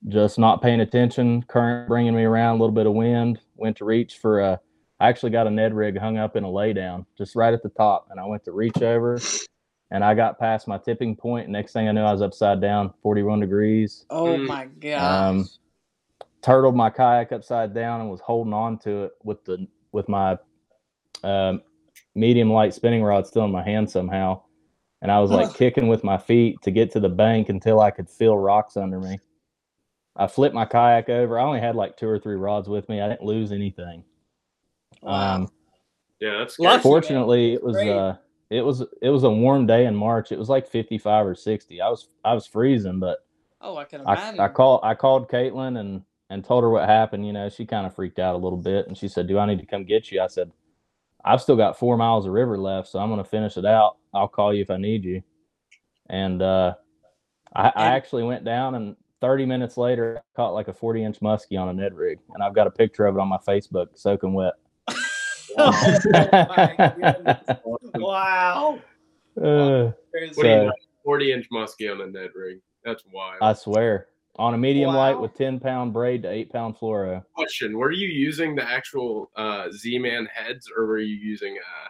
just not paying attention, current bringing me around, a little bit of wind, went to reach for uh I actually got a Ned rig hung up in a laydown just right at the top and I went to reach over and I got past my tipping point. Next thing I knew I was upside down, 41 degrees. Oh Mm. my god. Um, turtled my kayak upside down and was holding on to it with the with my um, medium light spinning rod still in my hand somehow, and I was like Ugh. kicking with my feet to get to the bank until I could feel rocks under me. I flipped my kayak over. I only had like two or three rods with me. I didn't lose anything. Wow. Um, Yeah, that's Lucky. good. fortunately, it was uh, it was it was a warm day in March. It was like fifty five or sixty. I was I was freezing, but oh, I can I, imagine. I called I called Caitlin and and told her what happened. You know, she kind of freaked out a little bit, and she said, "Do I need to come get you?" I said, "I've still got four miles of river left, so I'm going to finish it out. I'll call you if I need you." And uh, I, I actually went down, and 30 minutes later, I caught like a 40 inch muskie on a Ned rig, and I've got a picture of it on my Facebook, soaking wet. Oh. *laughs* Wow. Uh, What do you So- know? Forty inch muskie on a Ned rig. That's wild. I swear, on a medium light with 10 pound braid to 8 pound fluoro. Question: Were you using the actual uh, Z-Man heads, or were you using uh,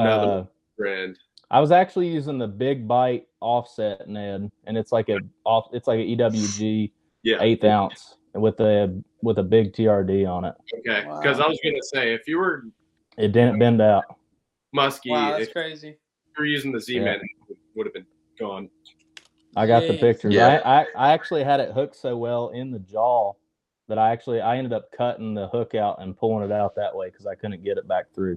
another Uh, brand? I was actually using the big bite offset Ned, and it's like a off. It's like a EWG Yeah. eighth ounce with a with a big TRD on it. Okay, Wow. because I was gonna say if you were It didn't bend out. musky, Wow, that's if crazy. you were using the Z-Man, it would have been gone. I got the Jeez. pictures. Yeah. I, I I actually had it hooked so well in the jaw that I actually I ended up cutting the hook out and pulling it out that way because I couldn't get it back through.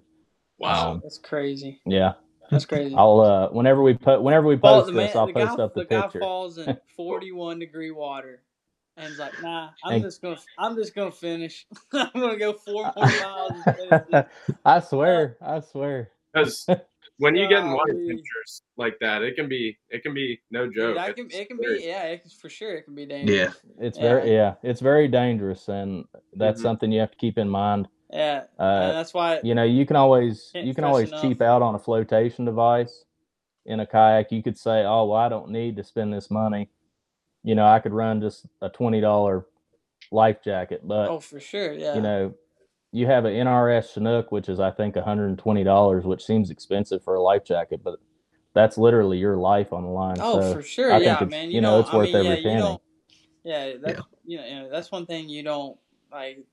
Wow. Um, That's crazy. yeah, That's crazy. I'll uh whenever we put whenever we Fall- post this, I'll post guy, up the, guy picture. falls in *laughs* 41 degree water, and he's like, "Nah, I'm And- just gonna, I'm just gonna finish. *laughs* I'm gonna go four *laughs* more miles." and finish this." I swear, I swear. Because *laughs* when you get in water Golly. like that, it can be it can be no joke. that can, it can very- be, yeah, it for sure, it can be dangerous. Yeah. It's Yeah. very yeah, it's very dangerous, and that's Mhm. something you have to keep in mind. yeah. Uh, and that's why. you know you can always you can always enough. cheap out on a flotation device in a kayak you could say oh well i don't need to spend this money you know i could run just a $20 life jacket but oh, for sure, yeah. you know you have an nrs chinook which is i think $120 which seems expensive for a life jacket but that's literally your life on the line oh, so for sure, I think yeah, it's- man. you You know, know, it's worth mean, every yeah, penny. don't. Yeah, that's you know, you know, that's one thing you don't like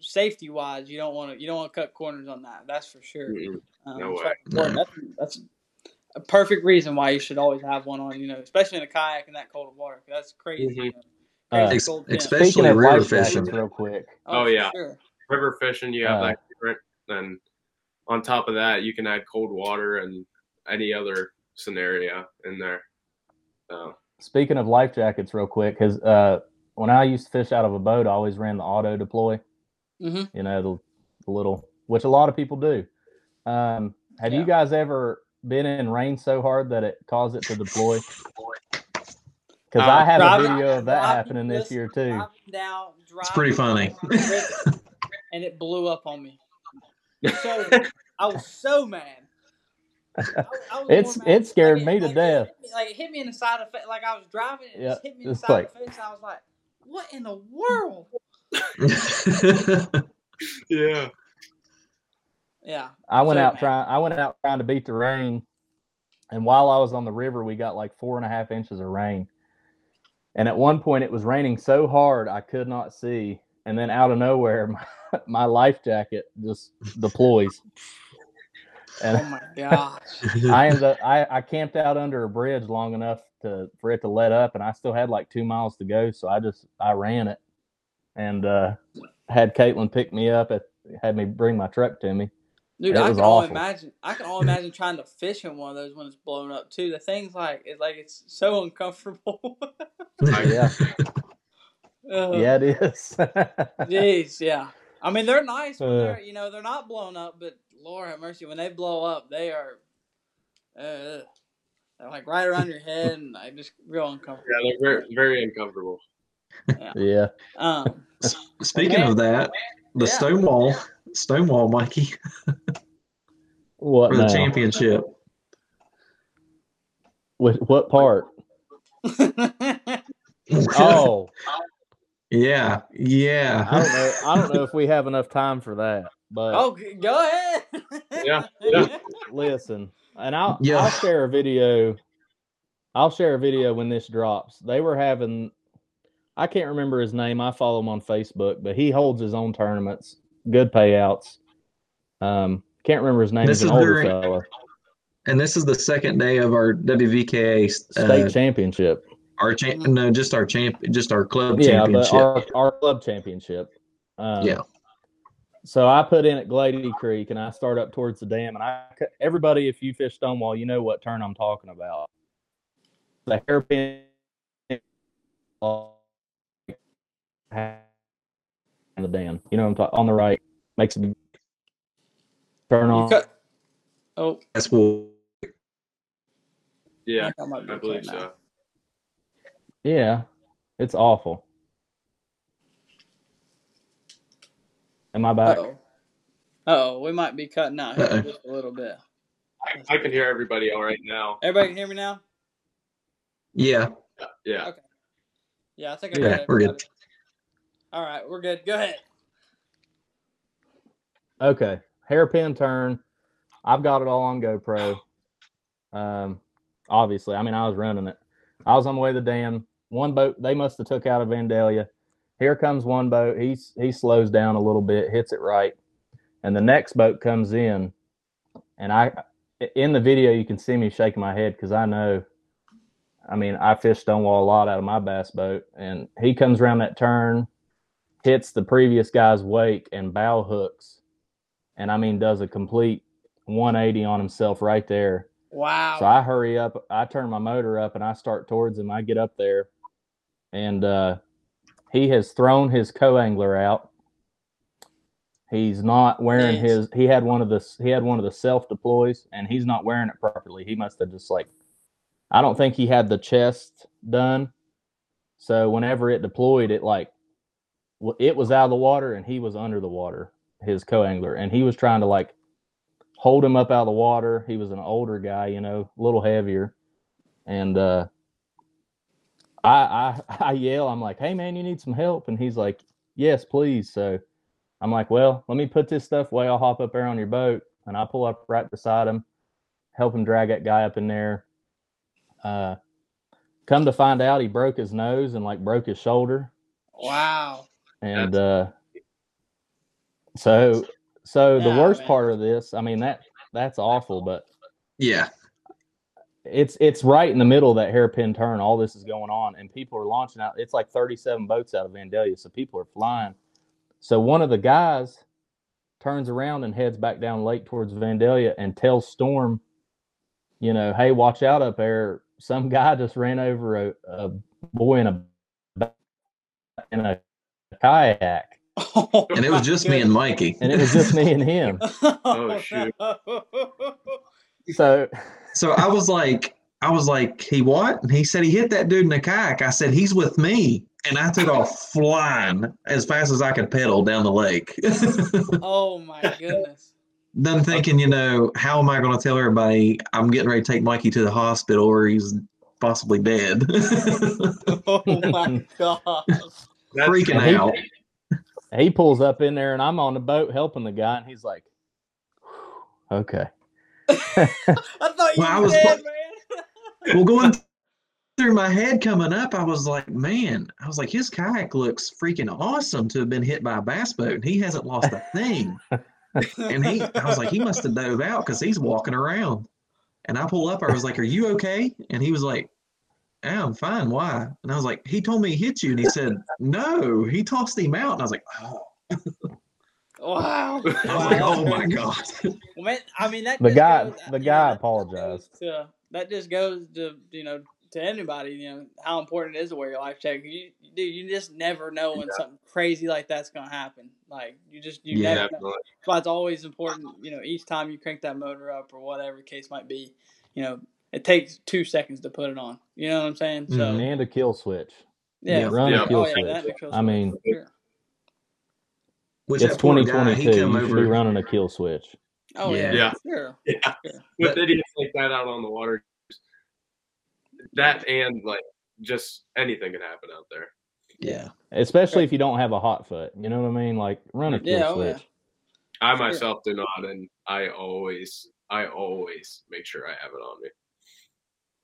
safety wise, you don't want to you don't want to cut corners on that. That's for sure. Mm-mm. Um, No so way. that's, that's, that's a perfect reason why you should always have one on. You know, especially in a kayak in that cold of water. 'cause That's crazy. Mhm. Uh, crazy Ex- especially of river life fishing. real quick. Oh, for yeah. sure. River fishing, you have Uh, that current. Then on top of that, you can add cold water and any other scenario in there. So Speaking of life jackets, real quick, because uh, when I used to fish out of a boat, I always ran the auto deploy. hmm You know, the, the little, which a lot of people do. Um, have Yeah. you guys ever been in rain so hard that it caused it to deploy? *laughs* Because Uh, I have Driving- a video of that happening this listen, year too. driving down, It's pretty funny. down the river, and it blew up on me. So I was so mad. I, I was It's- mad. it scared Like, me it- to like, death. It me, like it hit me in the side of the face. Like I was driving, and it just Yeah, hit me in the it's side like- of the face. I was like, "What in the world?" *laughs* *laughs* yeah, I Yeah, went So out trying. I went out trying to beat the rain, and while I was on the river, we got like four and a half inches of rain. And at one point, it was raining so hard I could not see. And then out of nowhere, *laughs* my, my life jacket just deploys. Oh And my gosh. *laughs* I ended up, I, I camped out under a bridge long enough to for it to let up, and I still had like two miles to go. So I just I ran it, and uh, had Caitlin pick me up. At, had me bring my truck to me. Dude, It I was can only awful. imagine. I can all *clears throat* imagine trying to fish in one of those when it's blown up too. The thing's like it's like it's so uncomfortable. *laughs* Yeah, *laughs* Ugh. yeah, it is. *laughs* Jeez, yeah. I mean, they're nice when Uh. they're you know they're not blown up, but Lord have mercy, when they blow up, they are. Uh, they're like right around your head, and like just real uncomfortable. yeah, they're very, very uncomfortable. yeah. Um, Speaking of that, the Yeah. Stonewall, Stonewall, Mikey, What for the now? championship. With what part? Oh, *laughs* yeah, yeah. I don't know. I don't know if we have enough time for that. But oh, go ahead. Yeah, *laughs* yeah. listen, and I'll Yeah. I'll share a video. I'll share a video when this drops. They were having. I can't remember his name. I follow him on Facebook, but he holds his own tournaments. Good payouts. Um, can't remember his name. This He's an is older during- fella. And this is the second day of our WVKA State uh, championship. our champ. No, just our champ, just our club Yeah, championship. our our club championship. Um, Yeah. So I put in at Glady Creek and I start up towards the dam and I everybody if you fish Stonewall you know what turn I'm talking about. The hairpin the dam. You know what I'm talking on the right makes it turn You on. cut- Oh, That's cool. Yeah, think I I believe okay now. so. Yeah, it's awful. Am I back? Uh-oh. Uh-oh, we might be cutting out here just a little bit. I, I can hear everybody all right now. Everybody can hear me now? Yeah. Yeah. Okay. Yeah, I think I Yeah, we're good. All right, we're good. Go ahead. Okay, hairpin turn. I've got it all on GoPro. Um, obviously, I mean, I was running it. I was on the way to the dam. One boat they must have took out of Vandalia. Here comes one boat. He's he slows down a little bit, hits it right, and the next boat comes in. And I, in the video, you can see me shaking my head because I know. I mean, I fish Stonewall a lot out of my bass boat, and he comes around that turn, hits the previous guy's wake, and bow hooks and I mean does a complete 180 on himself right there. Wow. So I hurry up, I turn my motor up and I start towards him. I get up there and uh he has thrown his co-angler out. He's not wearing his he had one of the he had one of the self deploys and he's not wearing it properly. He must have just like I don't think he had the chest done. So whenever it deployed it like it was out of the water and he was under the water, his co-angler, and he was trying to like hold him up out of the water. He was an older guy, you know, a little heavier. And uh I I *laughs* I yell, I'm like, "Hey man, you need some help?" And he's like, "Yes, please." So I'm like, "Well, let me put this stuff away. I'll hop up there on your boat." And I pull up right beside him, help him drag that guy up in there. Uh come to find out he broke his nose and like broke his shoulder wow. And uh So, so the worst man. part of this, I mean that that's awful, but Yeah. it's it's right in the middle of that hairpin turn. All this is going on, and people are launching out. It's like 37 boats out of Vandalia, so people are flying. So one of the guys turns around and heads back down lake towards Vandalia and tells Storm, you know, hey, watch out up there. Some guy just ran over a, a boy in a in a kayak, *laughs* And it was just me and Mikey. and it was just me and him. *laughs* Oh, shoot. *laughs* So So I was like, I was like, he what? And he said he hit that dude in the kayak. I said, he's with me. And I took off flying as fast as I could pedal down the lake. oh my goodness. then thinking, you know, how am I going to tell everybody I'm getting ready to take Mikey to the hospital or he's possibly dead? Oh my gosh. That's Freaking he- out. he pulls up in there, and I'm on the boat helping the guy, and he's like, okay. *laughs* I thought you Well, I were was dead, pl- man. *laughs* well, going through my head coming up, I was like, man, I was like, his kayak looks freaking awesome to have been hit by a bass boat, and he hasn't lost a thing. *laughs* And he, I was like, he must have dove out because he's walking around. And I pull up, I was like, are you okay? And he was like, yeah, I'm fine. Why? And I was like, he told me he hit you. And he said, *laughs* no, he tossed him out. And I was like, oh, Wow. I was Wow, like, oh my. God. *laughs* Well, man, I mean that. The guy- goes- the guy that just apologized. goes To, that just goes to you know to anybody you know how important it is to wear your life jacket. You, dude, you just never know when something crazy like that's gonna happen. Like you just you Yeah. never know. Definitely. That's why it's always important. You know, each time you crank that motor up or whatever the case might be, you know, it takes two seconds to put it on. You know what I'm saying? So Mhm. And a kill switch. yeah, Yeah. Run Yeah. a kill oh yeah, switch. that because I mean, sure. It's that poor guy, 2022. he come You should be running a kill switch. oh yeah, Yeah. sure. *laughs* Yeah. Yeah. With But- idiots like that out on the water, that and like just anything can happen out there. Yeah. Especially if you don't have a hot foot. You know what I mean? Like run a kill Yeah, oh, yeah. switch. I myself do not, and I always, I always make sure I have it on me.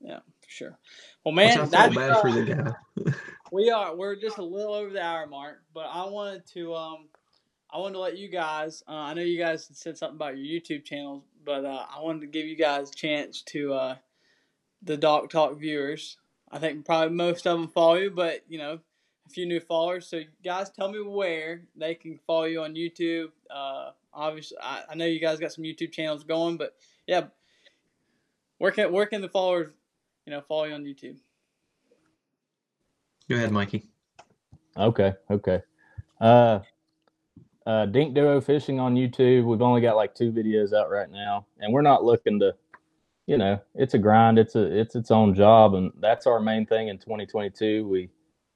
Yeah, for sure. Well, Which man, I feel that's bad uh, for the guy. *laughs* we are we're just a little over the hour mark, but I wanted to um I wanted to let you guys. Uh, I know you guys said something about your YouTube channels, but uh, I wanted to give you guys a chance to uh, the Doc Talk viewers. I think probably most of them follow you, but you know a few new followers. So guys, tell me where they can follow you on YouTube. Uh, obviously, I, I know you guys got some YouTube channels going, but yeah, where can where can the followers you know follow you on YouTube? Go ahead, Mikey. Okay, okay. Uh uh Dink Duo Fishing on YouTube. We've only got like two videos out right now. And we're not looking to you know, it's a grind, it's a it's its own job and that's our main thing in 2022. We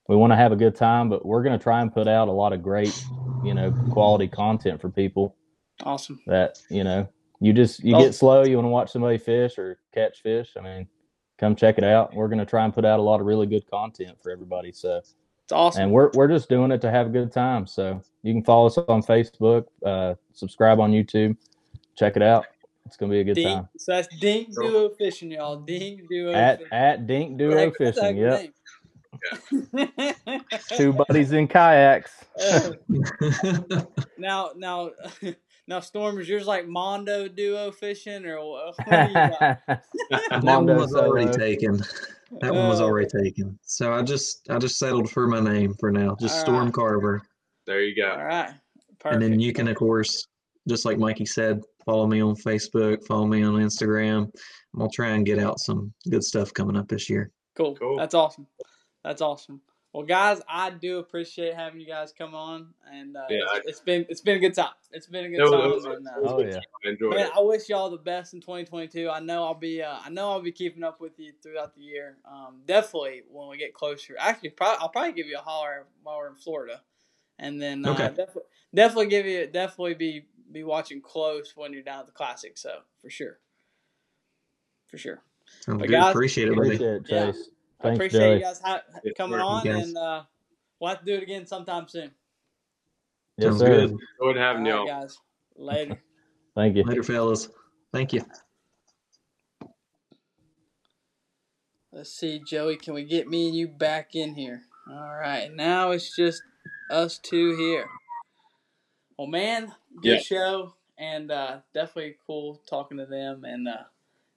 we want to have a good time, but we're going to try and put out a lot of great, you know, quality content for people Awesome. that, you know, you just you Well- get slow, you want to watch somebody fish or catch fish. I mean, come check it out. We're going to try and put out a lot of really good content for everybody. So, It's awesome. and we're we're just doing it to have a good time. So you can follow us on Facebook, uh, subscribe on YouTube, check it out. It's gonna be a good Dink, time. so that's Dink Duo Fishing, y'all. Dink Duo At Fishing. at Dink Duo Heck, that's Fishing. Yep, of two buddies in kayaks. Uh, *laughs* *laughs* now, now, *laughs* now, Storm, is yours like Mondo Duo Fishing or what? what *laughs* do that one Mondo was already taken. That one was Uh, already taken. So I just I just settled for my name for now. Just Storm right. Carver. There you go. right. Perfect. And then you can of course, just like Mikey said, follow me on Facebook, follow me on Instagram. I'm gonna try and get out some good stuff coming up this year. Cool. Cool. That's awesome. That's awesome. Well, guys, I do appreciate having you guys come on, and uh, Yeah, it's, I- it's been it's been a good time. It's been a good It was- time. it was- and, uh, Oh, yeah. I enjoyed Man, it. I wish y'all the best in 2022. I know I'll be uh, I know I'll be keeping up with you throughout the year. Um, definitely when we get closer. Actually, probably, I'll probably give you a holler while we're in Florida, and then uh, Okay. definitely definitely give you definitely be be watching close when you're down at the classic. So for sure, for sure. Sounds But good. guys, Appreciate it, buddy. Appreciate it, Yeah. Chase. I appreciate Joey. you guys ha- coming on, Yes. and uh, we'll have to do it again sometime soon. Yes, Sounds sir. good. Enjoyed All having right, y'all. guys. Later. *laughs* Thank you. Later, fellas. Thank you. Let's see, Joey. Can we get me and you back in here? All right. Now it's just us two here. Well, man, good Yeah. show, and uh, definitely cool talking to them. And uh,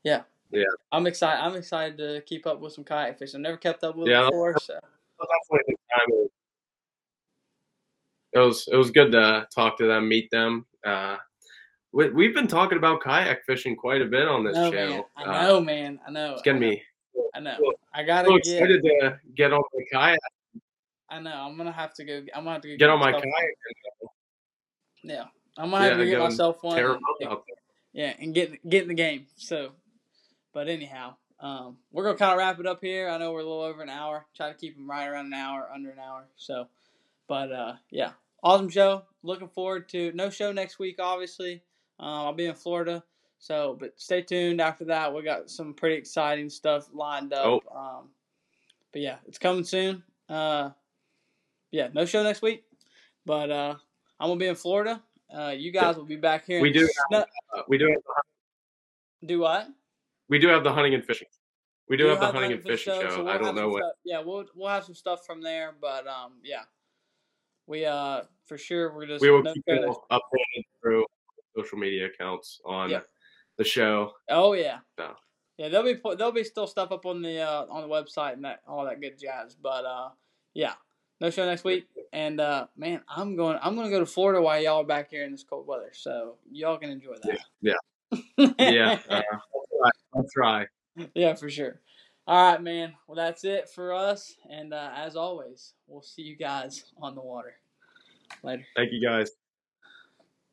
yeah, Yeah. I'm excited. I'm excited to keep up with some kayak fishing. I've never kept up with Yeah, it before, so definitely the time. It was it was good to talk to them, meet them. Uh, we, we've been talking about kayak fishing quite a bit on this no, channel. man. I Uh, know, man. I know. it's getting me I know. Well, I gotta so get. excited to get on the kayak, I know. I'm gonna have to go. I'm gonna have to go get on my kayak, Yeah, I'm gonna have to get myself one. and tear and- 'em up out there. Yeah, and get get in the game. So, but anyhow, um, we're gonna kind of wrap it up here. I know we're a little over an hour. Try to keep them right around an hour, under an hour. So, but uh, yeah, awesome show. Looking forward to no show next week. Obviously, um, I'll be in Florida. So, but stay tuned. After that, we got some pretty exciting stuff lined up. Oh. Um, but yeah, it's coming soon. Uh, yeah, no show next week. But uh, I'm gonna be in Florida. Uh, you guys will be back here. We do sno- Uh, we do have do what? We do have the hunting and fishing. We do We'll have the hunting and fishing show. so we'll I don't know what. Stuff, yeah, we'll we'll have some stuff from there, but um, yeah, we uh for sure we're just We will no keep you updated through social media accounts on Yep. the show. Oh yeah, So. yeah. There'll be there'll be still stuff up on the uh, on the website and that all that good jazz. But uh, yeah, no show next week. And uh, man, I'm going I'm going to go to Florida while y'all are back here in this cold weather, so y'all can enjoy that. Yeah. *laughs* Yeah, uh, I'll try. I'll try. yeah, for sure. All right, man. Well, that's it for us. And uh, as always, we'll see you guys on the water. Later. Thank you guys.